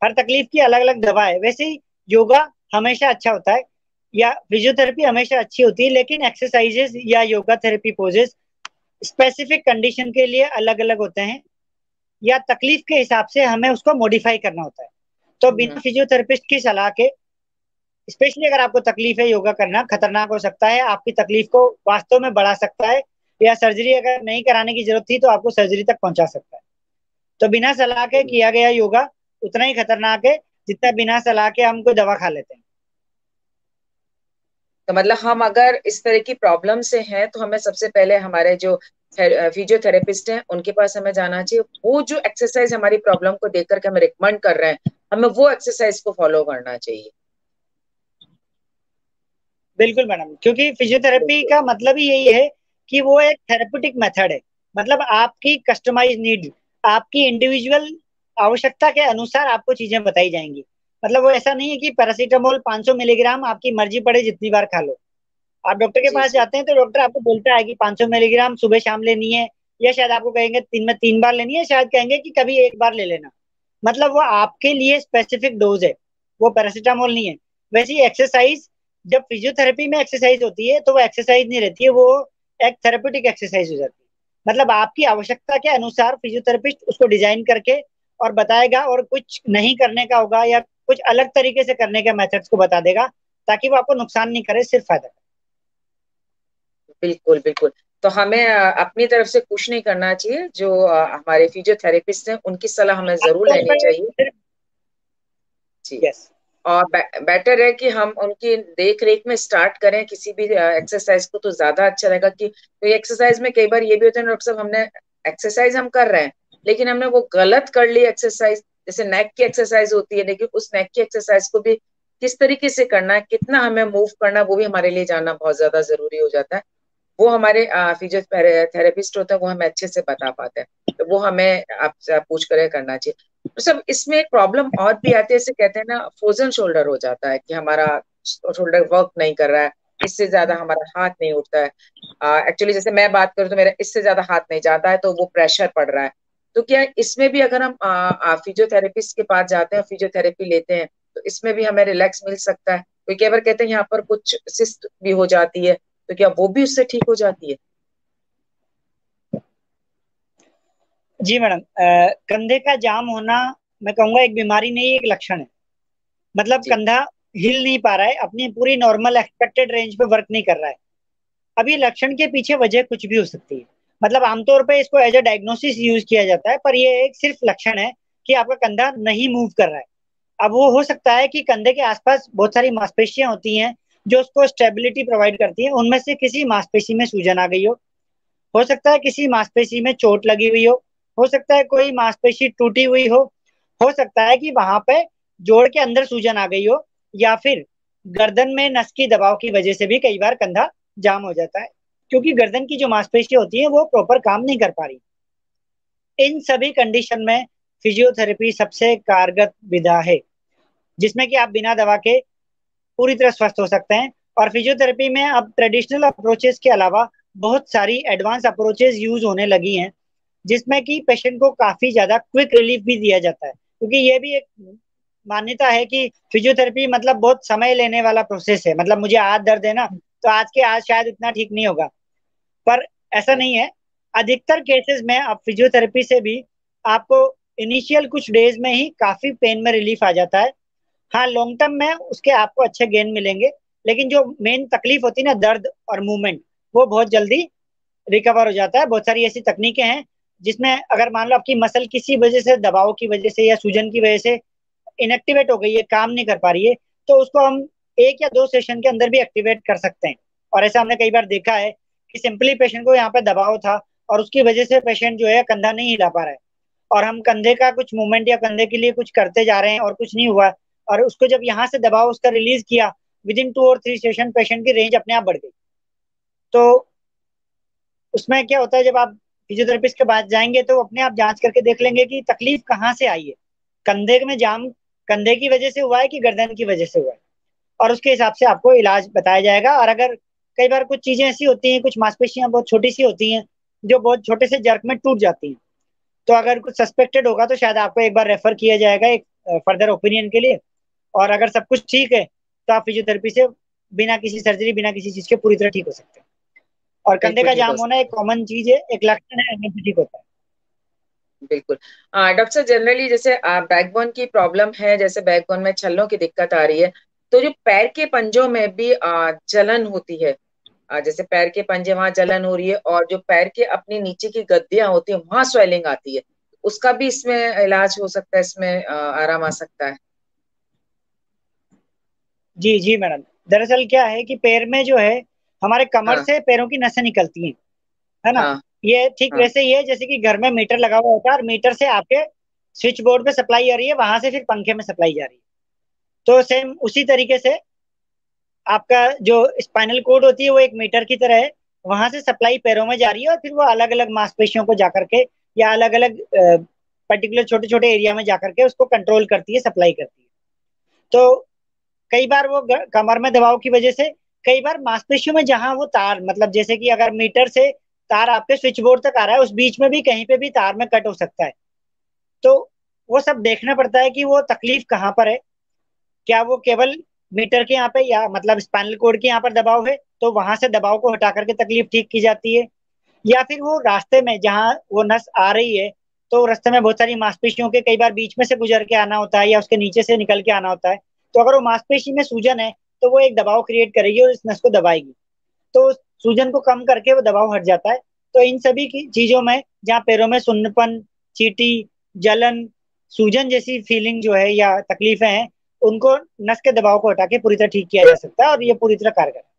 हर तकलीफ़ की अलग अलग दवा है। वैसे ही योगा हमेशा अच्छा होता है या फिजियोथेरेपी हमेशा अच्छी होती है लेकिन एक्सरसाइजेस या yoga therapy poses specific condition के लिए अलग अलग होते हैं या तकलीफ़ के हिसाब से हमें उसको मॉडिफाई करना होता है। तो बिना फिजियोथेरेपिस्ट की सलाह के स्पेशली अगर आपको तकलीफ़ है योगा करना खतरनाक हो सकता है आपकी तकलीफ़ को वास्तव में बढ़ा सकता है या सर्जरी अगर नहीं कराने की ज़रूरत थी तो आपको सर्जरी तक पहुँचा सकता है। तो बिना सलाह के किया गया योगा उतना ही खतरनाक है जितना बिना सलाह के हम कोई दवा खा लेते हैं। तो मतलब हम अगर इस तरह की प्रॉब्लम से हैं तो हमें सबसे पहले हमारे जो फिजियोथेरेपिस्ट हैं उनके पास हमें जाना चाहिए। वो जो एक्सरसाइज हमारी प्रॉब्लम को देख करके हमें रिकमेंड कर रहे हैं हमें वो एक्सरसाइज को फॉलो करना चाहिए। बिल्कुल मैडम क्योंकि फिजियोथेरेपी का मतलब ही यही है कि वो एक थेरेपेटिक मेथड है। मतलब आपकी कस्टमाइज नीड आपकी इंडिविजुअल आवश्यकता के अनुसार आपको चीज़ें बताई जाएँगी। मतलब वो ऐसा नहीं है कि पैरासीटामोल 500 मिलीग्राम आपकी मर्ज़ी पड़े जितनी बार खा लो। आप डॉक्टर के पास जाते हैं तो डॉक्टर आपको बोलता है कि 500 मिलीग्राम सुबह शाम लेनी है या शायद आपको कहेंगे तीन में तीन बार लेनी है शायद कहेंगे कि कभी एक बार ले लेना। मतलब वो आपके लिए स्पेसिफिक डोज है वो पैरासीटामोल नहीं है। वैसे एक्सरसाइज जब फिजियोथेरेपी में एक्सरसाइज होती है तो वो एक्सरसाइज नहीं रहती है वो एक थेरेपेटिक एक्सरसाइज हो जाती है। मतलब आपकी आवश्यकता के अनुसार फिजियोथेरेपिस्ट उसको डिज़ाइन करके और बताएगा और कुछ नहीं करने का होगा या कुछ अलग तरीके से करने के मेथड्स को बता देगा ताकि वो आपको नुकसान नहीं करे सिर्फ़ फ़ायदा करे। बिल्कुल बिल्कुल। तो हमें अपनी तरफ़ से कुछ नहीं करना चाहिए जो हमारे फिजियोथेरेपिस्ट हैं उनकी सलाह हमें ज़रूर लेनी चाहिए। जी। यस और बेटर है कि हम उनकी देख रेख में स्टार्ट करें किसी भी एक्सरसाइज को तो ज़्यादा अच्छा रहेगा कि तो एक्सरसाइज में कई बार ये भी होता है डॉक्टर साहब, हमने एक्सरसाइज हम कर रहे हैं, लेकिन हमने वो गलत कर ली एक्सरसाइज जैसे नेक की एक्सरसाइज होती है लेकिन उस नेक की एक्सरसाइज को भी किस तरीके से करना है, कितना हमें मूव करना वो भी हमारे लिए जानना बहुत ज़्यादा ज़रूरी हो जाता है। वो हमारे फिजियोथेरेपिस्ट होते हैं, वो हमें अच्छे से बता पाते हैं तो वो हमें आपसे पूछ कर करना चाहिए। सब इसमें एक प्रॉब्लम और भी आती है जैसे कहते हैं ना फ्रोजन शोल्डर हो जाता है कि हमारा शोल्डर वर्क नहीं कर रहा है, इससे ज़्यादा हमारा हाथ नहीं उठता है। एक्चुअली जैसे मैं बात करूँ तो मेरा इससे ज़्यादा हाथ नहीं जाता है तो वो प्रेशर पड़ रहा है। तो क्या इसमें भी अगर हम फिजियोथेरेपिस्ट के पास जाते हैं फिजियोथेरेपी लेते हैं तो इसमें भी हमें रिलैक्स मिल सकता है। कोई कई बार कहते हैं यहाँ पर कुछ सिस्ट भी हो जाती है तो क्या वो भी उससे ठीक हो जाती है? जी मैडम कंधे का जाम होना मैं कहूँगा एक बीमारी नहीं एक लक्षण है। मतलब कंधा हिल नहीं पा रहा है अपनी पूरी नॉर्मल एक्सपेक्टेड रेंज पे वर्क नहीं कर रहा है। अब ये लक्षण के पीछे वजह कुछ भी हो सकती है। मतलब आमतौर पे इसको एज अ डायग्नोसिस यूज़ किया जाता है पर ये एक सिर्फ़ लक्षण है कि आपका कंधा नहीं मूव कर रहा है। अब वो हो सकता है कि कंधे के आसपास बहुत सारी मांसपेशियाँ होती हैं जो उसको स्टेबिलिटी प्रोवाइड करती है। उनमें से किसी मांसपेशी में सूजन आ गई हो हो सकता है किसी मांसपेशी में चोट लगी हुई हो हो सकता है कोई मांसपेशी टूटी हुई हो हो सकता है कि वहाँ पे जोड़ के अंदर सूजन आ गई हो, या फिर गर्दन में नस की दबाव की वजह से भी कई बार कंधा जाम हो जाता है। क्योंकि गर्दन की जो मांसपेशी होती है, वो प्रॉपर काम नहीं कर पा रही। इन सभी कंडीशन में फिजियोथेरेपी सबसे कारगर विधा है, जिसमें कि आप बिना दवा के पूरी तरह स्वस्थ हो सकते हैं। और फिजियोथेरेपी में अब ट्रेडिशनल अप्रोचेस के अलावा बहुत सारी एडवांस अप्रोचेस यूज़ होने लगी हैं। जिसमें कि पेशेंट को काफ़ी ज़्यादा क्विक रिलीफ भी दिया जाता है। क्योंकि ये भी एक मान्यता है कि फिजियोथेरेपी मतलब बहुत समय लेने वाला प्रोसेस है। मतलब मुझे आज दर्द है ना तो आज के आज शायद इतना ठीक नहीं होगा। पर ऐसा नहीं है। अधिकतर केसेस में आप फिजियोथेरेपी से भी आपको इनिशियल कुछ डेज़ में ही काफ़ी पेन में रिलीफ आ जाता है। हाँ लॉन्ग टर्म में उसके आपको अच्छे गेन मिलेंगे। लेकिन जो मेन तकलीफ़ होती है ना, दर्द और मूवमेंट वो बहुत जल्दी रिकवर हो जाता है। बहुत सारी ऐसी तकनीकें हैं जिसमें अगर मान लो आपकी मसल किसी वजह से, दबाव की वजह से या सूजन की वजह से इनएक्टिवेट हो गई है काम नहीं कर पा रही है तो उसको हम एक या दो सेशन के अंदर भी एक्टिवेट कर सकते हैं। और ऐसा हमने कई बार देखा है कि सिंपली पेशेंट को यहाँ पे दबाव था और उसकी वजह से पेशेंट जो है कंधा नहीं हिला पा रहा है। और हम कंधे का कुछ मूवमेंट या कंधे के लिए कुछ करते जा रहे हैं और कुछ नहीं हुआ। और उसको जब यहाँ से दबाव उसका रिलीज़ किया विद इन टू और थ्री सेशन पेशेंट की रेंज अपने आप बढ़ गई। तो उसमें क्या होता है, जब आप फिजियोथेरेपिस्ट के पास जाएँगे तो अपने आप जाँच करके देख लेंगे कि तकलीफ़ कहाँ से आई है। कंधे में जाम, कंधे की वजह से हुआ है कि गर्दन की वजह से हुआ है? और उसके हिसाब से आपको इलाज बताया जाएगा। और अगर कई बार कुछ चीज़ें ऐसी होती हैं, कुछ मांसपेशियाँ बहुत छोटी सी होती हैं, जो बहुत छोटे से जर्क में टूट जाती हैं तो अगर कुछ सस्पेक्टेड होगा तो शायद आपको एक बार रेफर किया जाएगा एक फर्दर ओपिनियन के लिए। और अगर सब कुछ ठीक है तो आप फिजियोथेरेपी से बिना किसी सर्जरी बिना किसी चीज़ के पूरी तरह ठीक हो सकते हैं। और कंधे का जाम होना एक कॉमन चीज़ है एक लक्षण है ठीक होता है। बिल्कुल। डॉक्टर जनरली जैसे बैकबोन की प्रॉब्लम है जैसे बैकबोन में छल्लों की दिक्कत आ रही है तो जो पैर के पंजों में भी जलन होती है जैसे पैर के पंजे वहाँ जलन हो रही है और जो पैर के अपनी नीचे की गद्दियाँ होती है वहाँ स्वेलिंग आती है। उसका भी इसमें इलाज हो सकता है इसमें आराम आ सकता है। जी जी मैडम। दरअसल क्या है कि पैर में जो है हमारे कमर हाँ. से पैरों की नसें निकलती हैं है ना हाँ. ये ठीक हाँ. वैसे ही है जैसे कि घर में मीटर लगा हुआ होता है और मीटर से आपके स्विच बोर्ड पे सप्लाई आ रही है वहाँ से फिर पंखे में सप्लाई जा रही है तो सेम उसी तरीके से आपका जो स्पाइनल कोड होती है वो एक मीटर की तरह है वहाँ से सप्लाई पैरों में जा रही है और फिर वो अलग अलग मांसपेशियों को जाकर के या अलग अलग पर्टिकुलर छोटे छोटे एरिया में जाकर के उसको कंट्रोल करती है सप्लाई करती है तो कई बार वो कमर में दबाव की वजह से कई बार मांसपेशियों में जहाँ वो तार मतलब जैसे कि अगर मीटर से तार आपके स्विच बोर्ड तक आ रहा है, उस बीच में भी कहीं पे भी तार में कट हो सकता है। तो वो सब देखना पड़ता है कि वो तकलीफ़ कहाँ पर है। क्या वो केवल मीटर के यहाँ पे या मतलब स्पाइनल कोड के यहाँ पर दबाव है तो वहाँ से दबाव को हटा करके तकलीफ़ ठीक की जाती है। या फिर वो रास्ते में जहाँ वो नस आ रही है तो रास्ते में बहुत सारी मांसपेशियों के कई बार बीच में से गुजर के आना होता है या उसके नीचे से निकल के आना होता है। तो अगर वो मांसपेशी में सूजन है तो वो एक दबाव क्रिएट करेगी और इस नस को दबाएगी। तो सूजन को कम करके वो दबाव हट जाता है। तो इन सभी की चीज़ों में जहाँ पैरों में सुन्नपन चीटी जलन सूजन जैसी फीलिंग जो है या तकलीफें हैं उनको नस के दबाव को हटा के पूरी तरह ठीक किया जा सकता है और ये पूरी तरह कारगर है।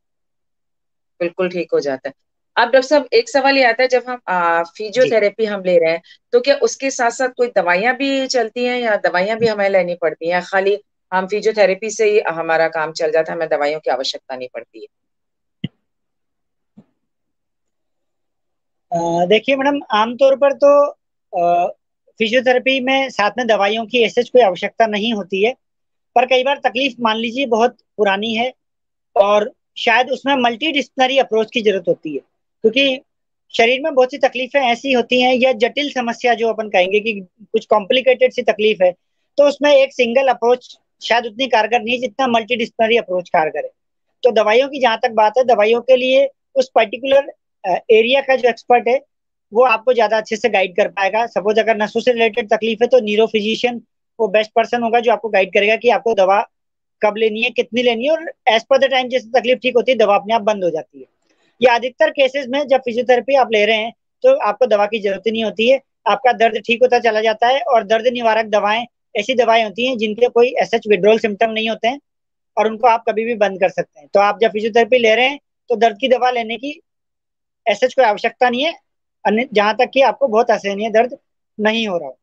बिल्कुल ठीक हो जाता है। अब डॉक्टर साहब एक सवाल ये आता है जब हम फिजियोथेरेपी हम ले रहे हैं तो क्या उसके साथ साथ कोई दवाइयाँ भी चलती हैं या दवाइयाँ भी हमें लेनी पड़ती हैं? खाली हम फिजियोथेरेपी से ही हमारा काम चल जाता है, हमें दवाइयों की आवश्यकता नहीं पड़ती है। देखिए मैडम, आमतौर पर तो फिजियोथेरेपी में साथ में दवाइयों की ऐसे कोई आवश्यकता नहीं होती है, पर कई बार तकलीफ़ मान लीजिए बहुत पुरानी है और शायद उसमें मल्टी डिस्पनरी अप्रोच की ज़रूरत होती है, क्योंकि शरीर में बहुत सी तकलीफें ऐसी होती हैं या जटिल समस्या जो अपन कहेंगे कि कुछ कॉम्प्लिकेटेड सी तकलीफ़ है तो उसमें एक सिंगल अप्रोच शायद उतनी कारगर नहीं है जितना मल्टी डिस्पनरी अप्रोच कारगर है। तो दवाइयों की जहाँ तक बात है, दवाइयों के लिए उस पर्टिकुलर एरिया का जो एक्सपर्ट है, वो आपको ज़्यादा अच्छे से गाइड कर पाएगा। सपोज़ अगर नसों से रिलेटेड तकलीफ़ है तो न्यूरो फिजिशियन वो बेस्ट पर्सन होगा जो आपको गाइड करेगा कि आपको दवा कब लेनी है, कितनी लेनी है, और एज पर द टाइम जैसे तकलीफ़ ठीक होती है, दवा अपने आप बंद हो जाती है। या अधिकतर केसेस में जब फिजियोथेरेपी आप ले रहे हैं तो आपको दवा की ज़रूरत नहीं होती है। आपका दर्द ठीक होता चला जाता है, और दर्द निवारक दवाएँ ऐसी दवाएँ होती हैं जिनके कोई एस एच विड्रोल सिम्टम नहीं होते हैं और उनको आप कभी भी बंद कर सकते हैं। तो आप जब फिजियोथेरेपी ले रहे हैं तो दर्द की दवा लेने की एस एच कोई आवश्यकता नहीं है जहाँ तक कि आपको बहुत है दर्द नहीं हो रहा हो।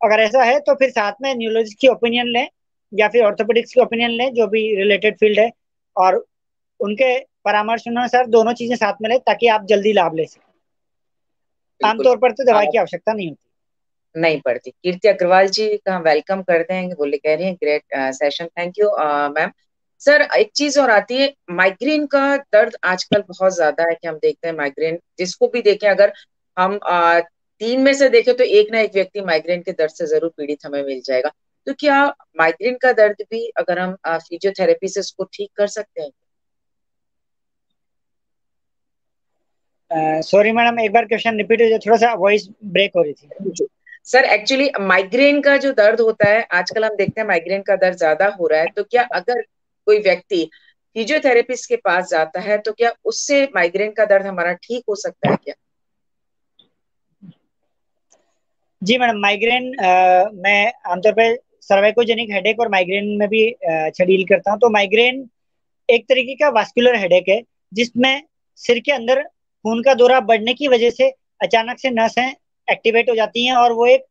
अगर ऐसा है तो फिर साथ में न्यूरोलॉजिस्ट की ओपिनियन लें या फिर ऑर्थोपेडिक्स की ओपिनियन लें जो भी रिलेटेड फ़ील्ड है और उनके परामर्श अनुसार दोनों चीज़ें साथ में लें ताकि आप जल्दी लाभ ले सकें। आमतौर पर तो दवाई की आवश्यकता नहीं होती। नहीं पड़ती कीर्ति अग्रवाल जी का वेलकम करते हैं बोले कह रही हैं। Great session thank you ma'am sir एक चीज़ और आती है माइग्रेन का दर्द आजकल बहुत ज़्यादा है कि हम देखते हैं माइग्रेन जिसको भी देखें अगर हम आ, तीन में से देखें तो एक ना एक व्यक्ति माइग्रेन के दर्द से ज़रूर पीड़ित हमें मिल जाएगा। तो क्या माइग्रेन का दर्द भी अगर हम फिजियोथेरेपी से उसको ठीक कर सकते हैं? सॉरी मैडम एक बार क्वेश्चन रिपीट हो जाए थोड़ा सा वॉइस ब्रेक हो रही थी। सर एक्चुअली माइग्रेन का जो दर्द होता है, आजकल हम देखते हैं माइग्रेन का दर्द ज़्यादा हो रहा है तो क्या अगर कोई व्यक्ति फिजियोथेरेपिस्ट के पास जाता है तो क्या उससे माइग्रेन का दर्द हमारा ठीक हो सकता है क्या? जी, मैडम माइग्रेन मैं आमतौर पर सर्वाइकोजेनिक हेडेक और माइग्रेन में भी अच्छा डील करता हूँ। तो माइग्रेन एक तरीके का वास्कुलर हेडेक है, जिसमें सिर के अंदर खून का दौरा बढ़ने की वजह से अचानक से नसें एक्टिवेट हो जाती हैं और वो एक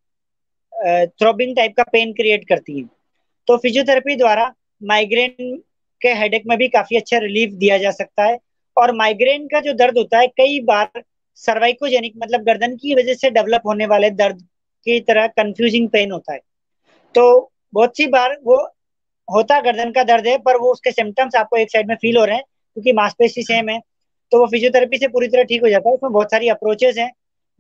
थ्रोबिंग टाइप का पेन क्रिएट करती हैं। तो फिजियोथेरेपी द्वारा माइग्रेन के हेडेक में भी काफ़ी अच्छा रिलीफ दिया जा सकता है और माइग्रेन का जो दर्द होता है, कई बार सर्वाइकोजेनिक मतलब गर्दन की वजह से डेवलप होने वाले दर्द की तरह कंफ्यूजिंग पेन होता है। तो बहुत सी बार वो होता गर्दन का दर्द है, पर वो उसके सिम्टम्स आपको एक साइड में फील हो रहे हैं, क्योंकि मांसपेशी सेम है तो वो फिजियोथेरेपी से पूरी तरह ठीक हो जाता है। उसमें बहुत सारी अप्रोचेस हैं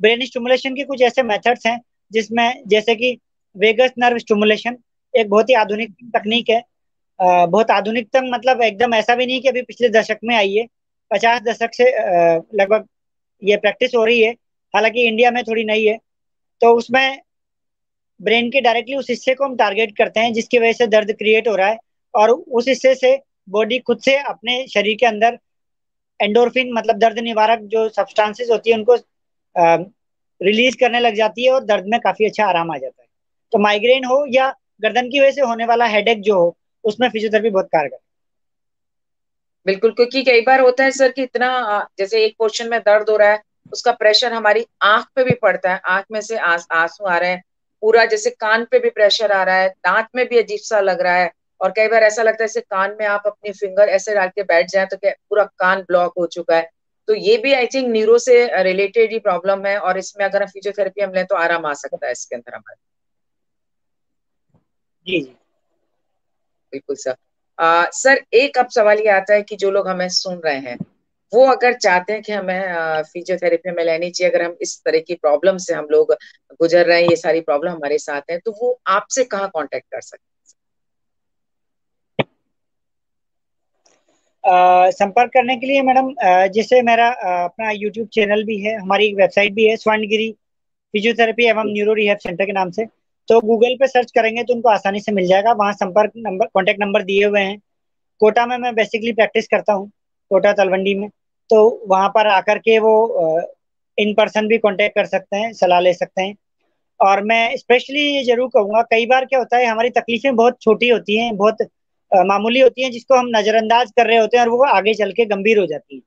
ब्रेन स्टिमुलेशन के कुछ ऐसे मेथड्स हैं, जिसमें जैसे कि वेगस नर्व स्टिमुलेशन एक बहुत ही आधुनिक तकनीक है। बहुत आधुनिकतम मतलब एकदम ऐसा भी नहीं कि अभी पिछले दशक में आई है। पचास दशक से लगभग ये प्रैक्टिस हो रही है। हालाँकि इंडिया में थोड़ी नई है। तो उसमें ब्रेन के डायरेक्टली उस हिस्से को हम टारगेट करते हैं, जिसकी वजह से दर्द क्रिएट हो रहा है। और उस हिस्से से बॉडी खुद से अपने शरीर के अंदर एंडोरफिन मतलब दर्द निवारक जो सब्सटेंसेस होती है, उनको रिलीज़ करने लग जाती है और दर्द में काफ़ी अच्छा आराम आ जाता है। तो माइग्रेन हो या गर्दन की वजह से होने वाला हेडेक जो हो, उसमें फिजियोथेरेपी बहुत कारगर बिल्कुल, क्योंकि कई बार होता है सर कि इतना जैसे एक पोर्शन में दर्द हो रहा है, उसका प्रेशर हमारी आँख पे भी पड़ता है। आँख में से आँसू आ रहे हैं, पूरा जैसे कान पे भी प्रेशर आ रहा है, दांत में भी अजीब सा लग रहा है और कई बार ऐसा लगता है जैसे कान में आप अपनी फिंगर ऐसे डाल के बैठ जाए तो पूरा कान ब्लॉक हो चुका है। तो ये भी आई थिंक न्यूरो से रिलेटेड ही प्रॉब्लम है और इसमें अगर हम फिजियोथेरेपी हम लें तो आराम आ सकता है इसके अंदर हमारे। जी जी। बिल्कुल सर। आ, सर एक अब सवाल ये आता है कि जो लोग हमें सुन रहे हैं वो अगर चाहते हैं कि हमें फिजियोथेरेपी में लेनी चाहिए अगर हम इस तरह की प्रॉब्लम से हम लोग गुजर रहे हैं ये सारी प्रॉब्लम हमारे साथ है तो वो आपसे कहाँ कांटेक्ट कर सकते हैं? संपर्क करने के लिए मैडम जैसे मेरा अपना यूट्यूब चैनल भी है, हमारी वेबसाइट भी है स्वर्णगिरी फिजियोथेरेपी एवं न्यूरो रिहेब सेंटर के नाम से। तो गूगल पे सर्च करेंगे तो उनको आसानी से मिल जाएगा। वहाँ संपर्क नंबर कॉन्टेक्ट नंबर दिए हुए हैं। कोटा में मैं बेसिकली प्रैक्टिस करता हूँ, कोटा तलवंडी में। तो वहाँ पर आकर के वो इन पर्सन भी कॉन्टेक्ट कर सकते हैं, सलाह ले सकते हैं। और मैं स्पेशली ये ज़रूर कहूँगा, कई बार क्या होता है, हमारी तकलीफें बहुत छोटी होती हैं, बहुत मामूली होती हैं जिसको हम नजरअंदाज कर रहे होते हैं और वो आगे चल के गंभीर हो जाती है।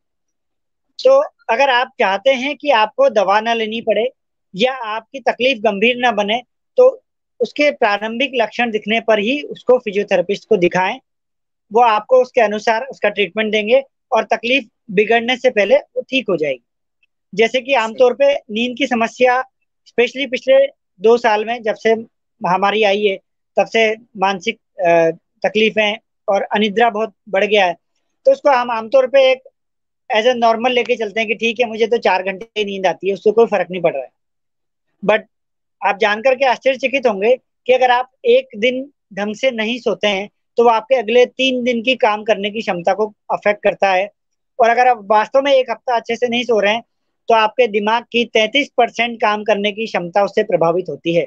तो अगर आप चाहते हैं कि आपको दवा ना लेनी पड़े या आपकी तकलीफ़ गंभीर ना बने तो उसके प्रारंभिक लक्षण दिखने पर ही उसको फिजियोथेरेपिस्ट को दिखाएँ। वो आपको उसके अनुसार उसका ट्रीटमेंट देंगे और तकलीफ़ बिगड़ने से पहले वो ठीक हो जाएगी। जैसे कि आमतौर पे नींद की समस्या स्पेशली पिछले दो साल में जब से महामारी आई है तब से मानसिक तकलीफें और अनिद्रा बहुत बढ़ गया है। तो उसको हम आमतौर पे एक एज ए नॉर्मल लेके चलते हैं कि ठीक है, मुझे तो चार घंटे की नींद आती है, उससे कोई फ़र्क नहीं पड़ रहा है। बट आप जानकर के आश्चर्यचकित होंगे कि अगर आप एक दिन ढंग से नहीं सोते हैं तो वो आपके अगले तीन दिन की काम करने की क्षमता को अफेक्ट करता है। और अगर आप वास्तव में एक हफ़्ता अच्छे से नहीं सो रहे हैं तो आपके दिमाग की तैतीस परसेंट काम करने की क्षमता उससे प्रभावित होती है।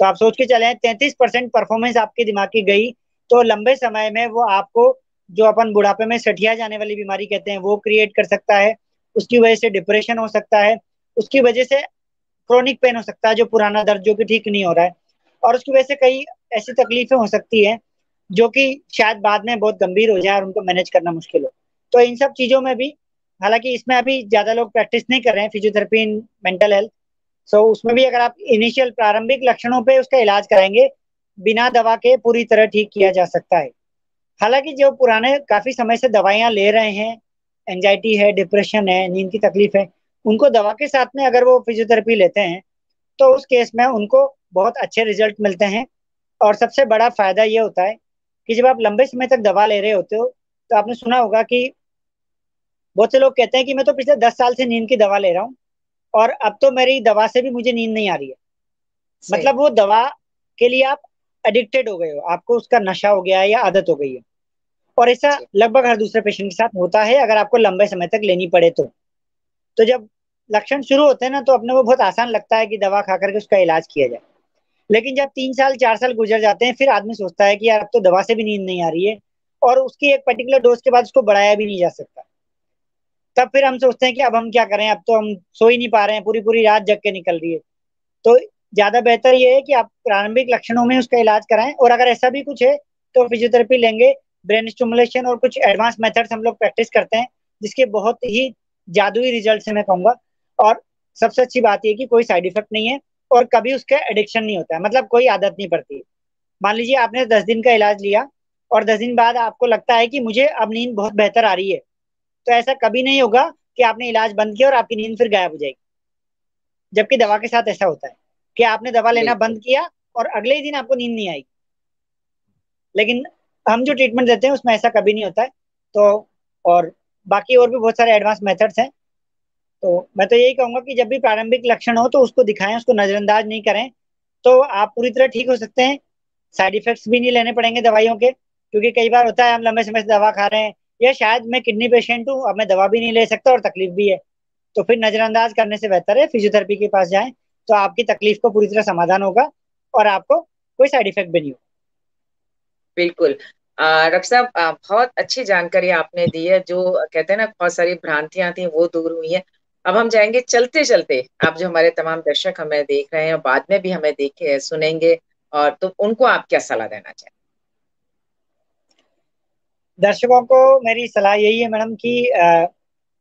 तो आप सोच के चले तैतीस परसेंट परफॉर्मेंस आपके दिमाग की गई तो लंबे समय में वो आपको जो अपन बुढ़ापे में सठिया जाने वाली बीमारी कहते हैं, वो क्रिएट कर सकता है। उसकी वजह से डिप्रेशन हो सकता है। उसकी वजह से क्रोनिक पेन हो सकता है, जो पुराना दर्द, जो कि ठीक नहीं हो रहा है। और उसकी वजह से कई ऐसी तकलीफें हो सकती है, जो कि शायद बाद में बहुत गंभीर हो जाए और उनको मैनेज करना मुश्किल हो। तो इन सब चीज़ों में भी, हालाँकि इसमें अभी ज़्यादा लोग प्रैक्टिस नहीं कर रहे हैं physiotherapy in mental health so उसमें भी अगर आप इनिशियल प्रारंभिक लक्षणों पे उसका इलाज कराएँगे बिना दवा के पूरी तरह ठीक किया जा सकता है। हालाँकि जो पुराने काफ़ी समय से दवाइयाँ ले रहे हैं एंजाइटी है डिप्रेशन है नींद की तकलीफ़ है उनको दवा के साथ में अगर वो फिजियोथेरेपी लेते हैं तो उस केस में उनको बहुत अच्छे रिज़ल्ट मिलते हैं। और सबसे बड़ा फ़ायदा ये होता है कि जब आप लंबे समय तक दवा ले रहे होते हो तो आपने सुना होगा कि बहुत से लोग कहते हैं कि मैं तो पिछले दस साल से नींद की दवा ले रहा हूँ और अब तो मेरी दवा से भी मुझे नींद नहीं आ रही है। मतलब वो दवा के लिए आप एडिक्टेड हो गए हो आपको उसका नशा हो गया है या आदत हो गई है। और ऐसा लगभग हर दूसरे पेशेंट के साथ होता है अगर आपको लंबे समय तक लेनी पड़े तो। तो जब लक्षण शुरू होते हैं ना तो अपने को बहुत आसान लगता है कि दवा खा करके उसका इलाज किया जाए। लेकिन जब तीन साल चार साल गुजर जाते हैं फिर आदमी सोचता है कि यार अब तो दवा से भी नींद नहीं आ रही है और उसकी एक पर्टिकुलर डोज के बाद उसको बढ़ाया भी नहीं जा सकता। तब फिर हम सोचते हैं कि अब हम क्या करें अब तो हम सो ही नहीं पा रहे हैं पूरी पूरी रात जग के निकल रही है। तो ज़्यादा बेहतर ये है कि आप प्रारंभिक लक्षणों में उसका इलाज कराएँ और अगर ऐसा भी कुछ है तो फिजियोथेरेपी लेंगे। ब्रेन स्टिमुलेशन और कुछ एडवांस मेथड्स हम लोग प्रैक्टिस करते हैं, जिसके बहुत ही जादुई रिज़ल्ट से मैं कहूँगा। और सबसे अच्छी बात यह कि कोई साइड इफ़ेक्ट नहीं है और कभी उसका एडिक्शन नहीं होता है मतलब कोई आदत नहीं पड़ती। मान लीजिए आपने दस दिन का इलाज लिया और दस दिन बाद आपको लगता है कि मुझे अब नींद बहुत बेहतर आ रही है तो ऐसा कभी नहीं होगा कि आपने इलाज बंद किया और आपकी नींद फिर गायब हो जाएगी, जबकि दवा के साथ ऐसा होता है। कि आपने दवा लेना बंद किया और अगले ही दिन आपको नींद नहीं आई। लेकिन हम जो ट्रीटमेंट देते हैं उसमें ऐसा कभी नहीं होता है। तो और बाकी और भी बहुत सारे एडवांस मेथड्स हैं। तो मैं तो यही कहूँगा कि जब भी प्रारंभिक लक्षण हो तो उसको दिखाएँ उसको नजरअंदाज नहीं करें। तो आप पूरी तरह ठीक हो सकते हैं। साइड इफेक्ट्स भी नहीं लेने पड़ेंगे दवाइयों के क्योंकि कई बार होता है हम लंबे समय से दवा खा रहे हैं। या शायद मैं किडनी पेशेंट हूँ अब मैं दवा भी नहीं ले सकता और तकलीफ़ भी है। तो फिर नजरअंदाज करने से बेहतर है फिजियोथेरेपी के पास जाएँ। तो आपकी तकलीफ़ को पूरी तरह समाधान होगा और आपको कोई साइड इफ़ेक्ट भी नहीं होगा। बिल्कुल। डॉक्टर साहब बहुत अच्छी जानकारी आपने दी है जो कहते हैं ना बहुत सारी भ्रांतियाँ थी वो दूर हुई है। अब हम जाएँगे चलते चलते आप जो हमारे तमाम दर्शक हमें देख रहे हैं और बाद में भी हमें देखे सुनेंगे और तो उनको आप क्या सलाह देना चाहें? दर्शकों को मेरी सलाह यही है मैडम कि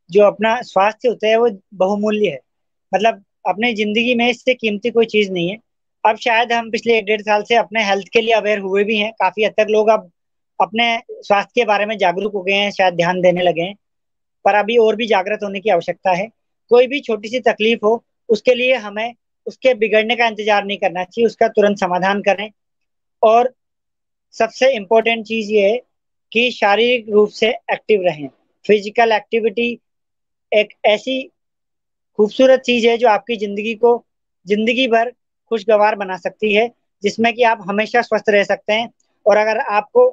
जो अपना स्वास्थ्य होता है वो बहुमूल्य है। मतलब अपने ज़िंदगी में इससे कीमती कोई चीज़ नहीं है। अब शायद हम पिछले एक डेढ़ साल से अपने हेल्थ के लिए अवेयर हुए भी हैं। काफ़ी हद तक लोग अब अपने स्वास्थ्य के बारे में जागरूक हो गए हैं, शायद ध्यान देने लगे हैं। पर अभी और भी जागृत होने की आवश्यकता है। कोई भी छोटी सी तकलीफ़ हो, उसके लिए हमें उसके बिगड़ने का इंतज़ार नहीं करना चाहिए, उसका तुरंत समाधान करें। और सबसे इम्पोर्टेंट चीज़ ये है कि शारीरिक रूप से एक्टिव रहें। फ़िज़िकल एक्टिविटी एक ऐसी खूबसूरत चीज़ है जो आपकी ज़िंदगी को, ज़िंदगी भर खुशगवार बना सकती है, जिसमें कि आप हमेशा स्वस्थ रह सकते हैं। और अगर आपको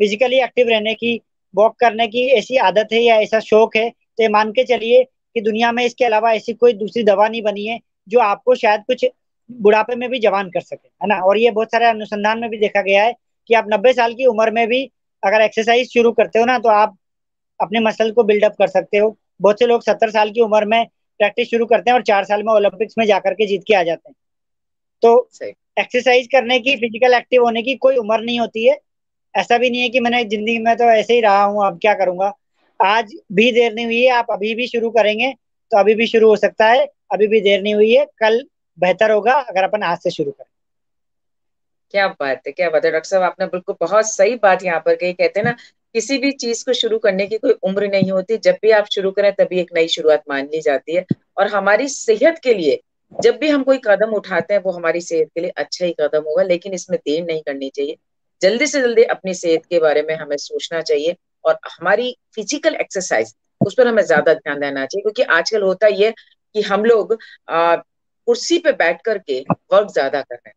फिजिकली एक्टिव रहने की वॉक करने की ऐसी आदत है या ऐसा शौक है तो मान के चलिए कि दुनिया में इसके अलावा ऐसी कोई दूसरी दवा नहीं बनी है, जो आपको शायद कुछ बुढ़ापे में भी जवान कर सके, है ना? और ये बहुत सारे अनुसंधान में भी देखा गया है कि आप नब्बे साल की उम्र में भी अगर एक्सरसाइज शुरू करते हो ना तो आप अपने मसल को बिल्डअप कर सकते हो। बहुत से लोग सत्तर साल की उम्र में प्रैक्टिस शुरू करते हैं और चार साल में ओलंपिक्स में जाकर के जीत के आ जाते हैं। तो एक्सरसाइज करने की फ़िज़िकल एक्टिव होने की कोई उम्र नहीं होती है। ऐसा भी नहीं है कि मैंने ज़िंदगी में तो ऐसे ही रहा हूँ अब क्या करूँगा? आज भी देर नहीं हुई है आप अभी भी शुरू करेंगे तो अभी भी शुरू हो सकता है। अभी भी देर नहीं हुई है कल बेहतर होगा अगर अपन आज से शुरू करें। क्या बात है क्या बात है। डॉक्टर साहब आपने बिल्कुल बहुत सही बात यहाँ पर कही। कहते हैं ना किसी भी चीज़ को शुरू करने की कोई उम्र नहीं होती। जब भी आप शुरू करें, तभी एक नई शुरुआत मान ली जाती है। और हमारी सेहत के लिए, जब भी हम कोई कदम उठाते हैं, वो हमारी सेहत के लिए अच्छा ही कदम होगा, लेकिन इसमें देर नहीं करनी चाहिए। जल्दी से जल्दी अपनी सेहत के बारे में हमें सोचना चाहिए और हमारी फ़िज़िकल एक्सरसाइज, उस पर हमें ज़्यादा ध्यान देना चाहिए। क्योंकि आजकल होता यह कि हम लोग कुर्सी पे बैठ करके वर्क ज़्यादा कर रहे हैं।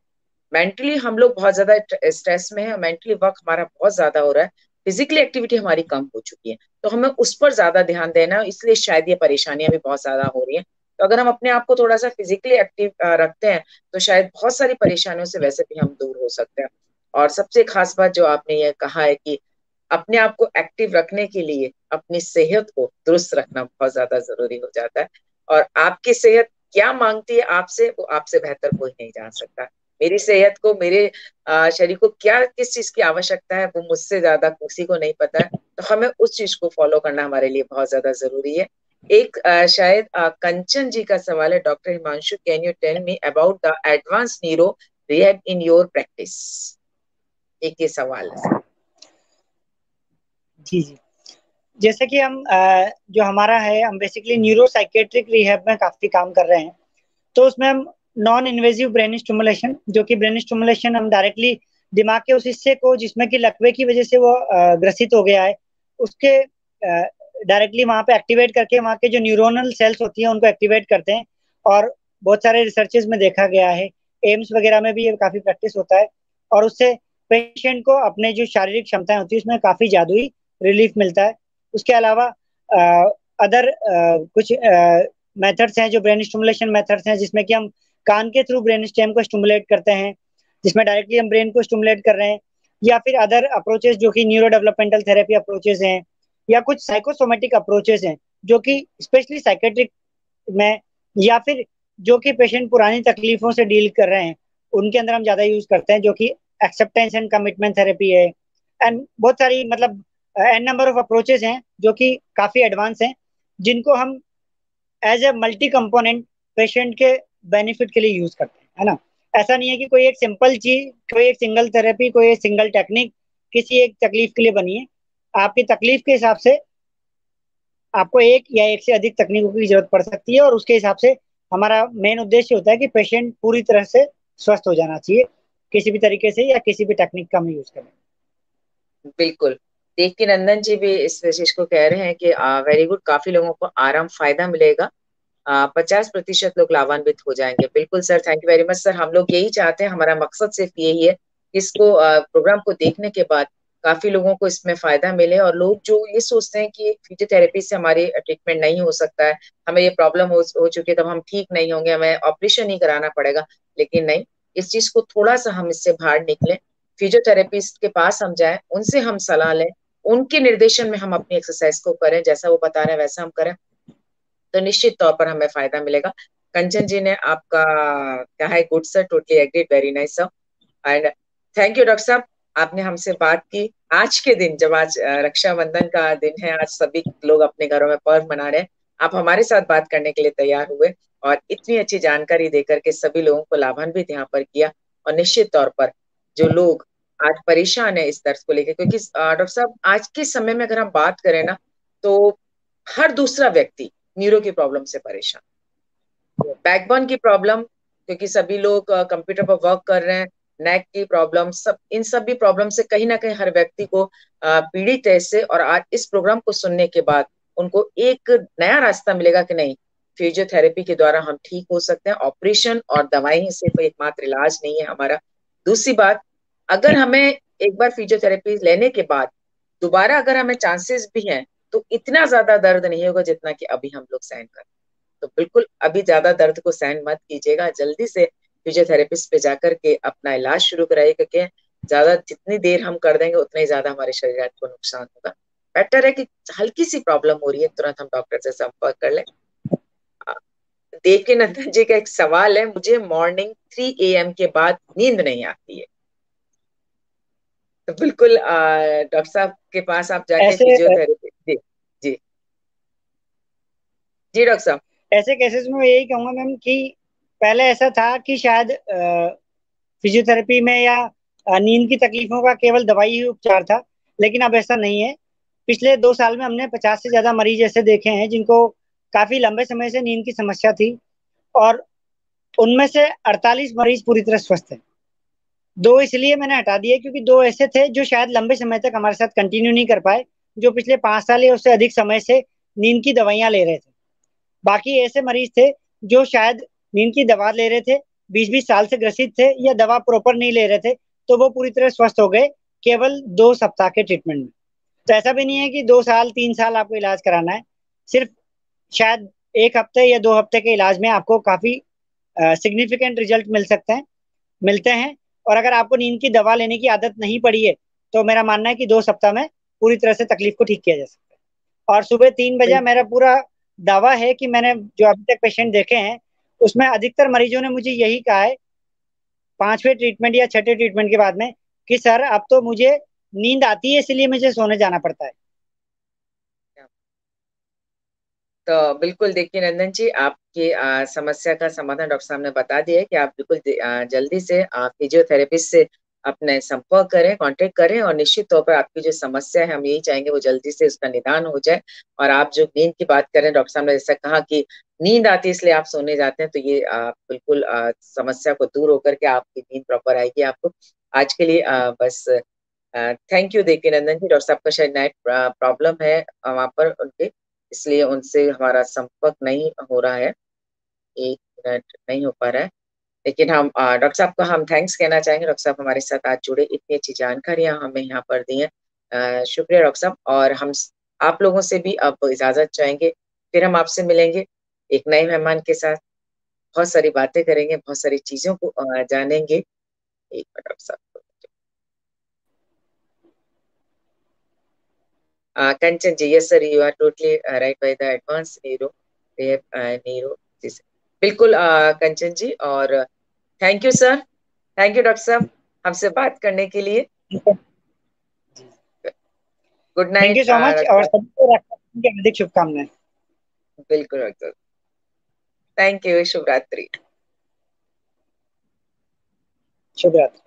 मेंटली हम लोग बहुत ज़्यादा स्ट्रेस में है मेंटली वर्क हमारा बहुत ज़्यादा हो रहा है। फिजिकली एक्टिविटी हमारी कम हो चुकी है। तो हमें उस पर ज़्यादा ध्यान देना है, इसलिए शायद ये परेशानियाँ भी बहुत ज़्यादा हो रही हैं। तो अगर हम अपने आप को थोड़ा सा फिजिकली एक्टिव रखते हैं तो शायद बहुत सारी परेशानियों से वैसे भी हम दूर हो सकते हैं। और सबसे खास बात जो आपने ये कहा है कि अपने आप को एक्टिव रखने के लिए अपनी सेहत को दुरुस्त रखना बहुत ज़्यादा ज़रूरी हो जाता है। और आपकी सेहत क्या मांगती है आपसे, वो आपसे बेहतर कोई नहीं जान सकता। मेरी सेहत को, मेरे शरीर को क्या, किस चीज़ की आवश्यकता है वो मुझसे ज़्यादा, किसी को नहीं पता। है तो हमें उस चीज़ को फॉलो करना हमारे लिए बहुत ज़्यादा ज़रूरी है। एक शायद कंचन जी का सवाल है, doctor Himanshu can you tell me about the advance neuro rehab in your practice एक ये सवाल है। जी जी। जैसे कि हम जो हमारा है, हम बेसिकली न्यूरो साइकेट्रिक रिहेब में काफ़ी काम कर रहे हैं। तो उसमें हम नॉन इन्वेजिव ब्रेन स्टिमुलेशन जो कि ब्रेन स्टिमुलेशन हम डायरेक्टली दिमाग के उस हिस्से को, जिसमें कि लकवे की वजह से वो ग्रसित हो गया है, उसके डायरेक्टली वहाँ पे एक्टिवेट करके वहाँ के जो न्यूरोनल सेल्स होती हैं, उनको एक्टिवेट करते हैं, और बहुत सारे रिसर्चेज में देखा गया है, एम्स वगैरह में भी ये काफ़ी प्रैक्टिस होता है, और उससे पेशेंट को अपने जो शारीरिक क्षमताएँ होती है, उसमें काफ़ी जादुई रिलीफ मिलता है, उसके अलावा अदर कुछ मेथड्स हैं, जो ब्रेन स्टिमुलेशन मेथड्स हैं, जिसमें कि हम कान के थ्रू ब्रेन स्टेम को स्टिमुलेट करते हैं, जिसमें डायरेक्टली हम ब्रेन को स्टिमुलेट कर रहे हैं, या फिर अदर अप्रोचेस जो कि न्यूरो डेवलपमेंटल थेरेपी अप्रोचेस हैं, या कुछ साइकोसोमेटिक अप्रोचेस हैं, जो कि स्पेशली साइकेट्रिक में, या फिर जो कि पेशेंट पुरानी तकलीफों से डील कर रहे हैं, उनके अंदर हम ज़्यादा यूज़ करते हैं, जो कि एक्सेप्टेंस एंड कमिटमेंट थेरेपी है। एंड बहुत सारी मतलब एन नंबर ऑफ़ अप्रोचेस हैं, जो कि काफ़ी एडवांस हैं, जिनको हम as a multi component patient के बेनिफिट के लिए यूज़ करते हैं, है ना? ऐसा नहीं है कि कोई एक सिंपल चीज़, कोई एक सिंगल थेरेपी, कोई एक सिंगल टेक्निक किसी एक तकलीफ़ के लिए बनी है। आपकी तकलीफ़ के हिसाब से आपको एक या एक से अधिक तकनीकों की ज़रूरत पड़ सकती है और उसके हिसाब से हमारा मेन उद्देश्य होता है कि पेशेंट पूरी तरह से स्वस्थ हो जाना चाहिए, किसी भी तरीके से या किसी भी टेक्निक का हम यूज़ करें। बिल्कुल। देख के नंदन जी भी इस विशेष को कह रहे हैं कि वेरी गुड काफ़ी लोगों को आराम, फ़ायदा मिलेगा। पचास प्रतिशत लोग लाभान्वित हो जाएँगे। बिल्कुल sir thank you very much sir. हम लोग यही चाहते हैं हमारा मकसद सिर्फ़ यही है इसको प्रोग्राम को देखने के बाद काफ़ी लोगों को इसमें फ़ायदा मिले और लोग जो ये सोचते हैं कि फिजियोथेरेपी से हमारी ट्रीटमेंट नहीं हो सकता है हमें ये प्रॉब्लम हो, हो चुकी है तब हम ठीक नहीं होंगे हमें ऑपरेशन ही कराना पड़ेगा। लेकिन नहीं इस चीज़ को थोड़ा सा हम इससे बाहर निकले फिजियोथेरेपिस्ट के पास हम जाए उनसे हम सलाह लें उनके निर्देशन में हम अपनी एक्सरसाइज को करें जैसा वो बता रहे हैं वैसा हम करें। तो निश्चित तौर पर हमें फ़ायदा मिलेगा। कंचन जी ने आपका कहा है good sir totally agree very nice sir and thank you doctor साहब, आपने हमसे बात की। आज के दिन, जब आज रक्षाबंधन का दिन है, आज सभी लोग अपने घरों में पर्व मना रहे हैं, आप हमारे साथ बात करने के लिए तैयार हुए और इतनी अच्छी जानकारी देकर के सभी लोगों को लाभान्वित यहाँ पर किया और निश्चित तौर पर जो लोग आज परेशान है इस दर्द को लेकर, क्योंकि डॉक्टर साहब, आज के समय में अगर हम बात करें ना तो हर दूसरा व्यक्ति न्यूरो की प्रॉब्लम से परेशान। बैकबोन की प्रॉब्लम, क्योंकि सभी लोग कंप्यूटर पर वर्क कर रहे हैं नेक की प्रॉब्लम, सब, इन सब भी प्रॉब्लम से कहीं ना कहीं हर व्यक्ति को पीड़ित है इससे, और आज इस प्रोग्राम को सुनने के बाद उनको एक नया रास्ता मिलेगा कि नहीं फिजियोथेरेपी के द्वारा हम ठीक हो सकते हैं। ऑपरेशन और दवाई से कोई एकमात्र इलाज नहीं है हमारा। दूसरी बात, अगर हमें एक बार फिजियोथेरेपी लेने के बाद, दोबारा अगर हमें चांसेस भी हैं तो इतना ज़्यादा दर्द नहीं होगा जितना कि अभी हम लोग सहन कर। तो बिल्कुल अभी ज़्यादा दर्द को सहन मत कीजिएगा जल्दी से फिजियोथेरेपिस्ट पे जाकर के अपना इलाज शुरू कराइए क्योंकि ज़्यादा जितनी देर हम कर देंगे उतना ही ज़्यादा हमारे शरीर को नुकसान होगा। बेटर है कि हल्की सी प्रॉब्लम हो रही है तुरंत हम डॉक्टर से संपर्क कर लें। देव के नंदन जी का एक सवाल है मुझे मॉर्निंग थ्री ए एम के बाद नींद नहीं आती है। तो बिल्कुल डॉक्टर साहब के पास आप जाके फिजियोथेरेपी जी जी जी, डॉक्टर साहब। ऐसे केसेस में यही कहूँगा मैम कि पहले ऐसा था कि शायद फिजियोथेरेपी में या नींद की तकलीफों का केवल दवाई ही उपचार था, लेकिन अब ऐसा नहीं है। पिछले दो साल में हमने पचास से ज़्यादा मरीज़ ऐसे देखे हैं जिनको काफ़ी लंबे समय से नींद की समस्या थी और उनमें से 48 मरीज़ पूरी तरह स्वस्थ हैं। दो इसलिए मैंने हटा दिए क्योंकि दो ऐसे थे जो शायद लंबे समय तक हमारे साथ कंटिन्यू नहीं कर पाए, जो पिछले पाँच साल या उससे अधिक समय से नींद की दवाइयाँ ले रहे थे। बाकी ऐसे मरीज़ थे जो शायद नींद की दवा ले रहे थे बीस बीस साल से ग्रसित थे या दवा प्रॉपर नहीं ले रहे थे तो वो पूरी तरह स्वस्थ हो गए केवल दो सप्ताह के ट्रीटमेंट में। तो ऐसा भी नहीं है कि दो साल तीन साल आपको इलाज कराना है सिर्फ़ शायद एक हफ़्ते या दो हफ़्ते के इलाज में आपको काफ़ी सिग्निफिकेंट रिज़ल्ट मिल सकते हैं मिलते हैं और अगर आपको नींद की दवा लेने की आदत नहीं पड़ी है तो मेरा मानना है कि दो सप्ताह में पूरी तरह से तकलीफ़ को ठीक किया जा सकता है। और सुबह तीन बजे मेरा पूरा दावा है कि मैंने जो अभी तक पेशेंट देखे हैं, उसमें अधिकतर मरीजों ने मुझे यही कहा है, पाँचवें ट्रीटमेंट या छठे ट्रीटमेंट के बाद में, कि सर, अब तो मुझे नींद आती है, इसलिए मुझे सोने जाना पड़ता है। तो बिल्कुल देखिए नंदन जी, आपकी समस्या का समाधान डॉक्टर साहब ने बता दिया है कि आप बिल्कुल जल्दी से फिजियोथेरेपिस्ट से अपने संपर्क करें कांटेक्ट करें और निश्चित तौर पर आपकी जो समस्या है हम यही चाहेंगे वो जल्दी से उसका निदान हो जाए। और आप जो नींद की बात करें डॉक्टर साहब ने जैसा कहा कि नींद आती है इसलिए आप सोने जाते हैं तो ये आप बिल्कुल समस्या को दूर होकर के आपकी नींद प्रॉपर आएगी आपको। आज के लिए आ, बस थैंक यू देखिए नंदन जी। डॉक्टर साहब का शायद नाइट प्रॉब्लम है वहाँ पर उनके इसलिए उनसे हमारा संपर्क नहीं हो रहा है। एक मिनट नहीं हो पा रहा है। लेकिन हम डॉक्टर साहब को हम थैंक्स कहना चाहेंगे। डॉक्टर साहब हमारे साथ आज जुड़े, इतनी अच्छी जानकारियाँ हमें यहाँ पर दी है। शुक्रिया डॉक्टर साहब और हम आप लोगों से भी अब इजाज़त चाहेंगे, फिर हम आपसे मिलेंगे एक नए मेहमान के साथ। बहुत सारी बातें करेंगे, बहुत सारी चीज़ों को जानेंगे। एक मिनट डॉक्टर साहब Kanchan ji yes sir you are totally right by the advance neuro neuro बिल्कुल कंचन जी और thank you sir thank you doctor साहब हमसे बात करने के लिए। Good night thank you so much और सबको हार्दिक शुभकामनाएँ। बिल्कुल डॉक्टर थैंक यू शुभ रात्रि शुभ रात्रि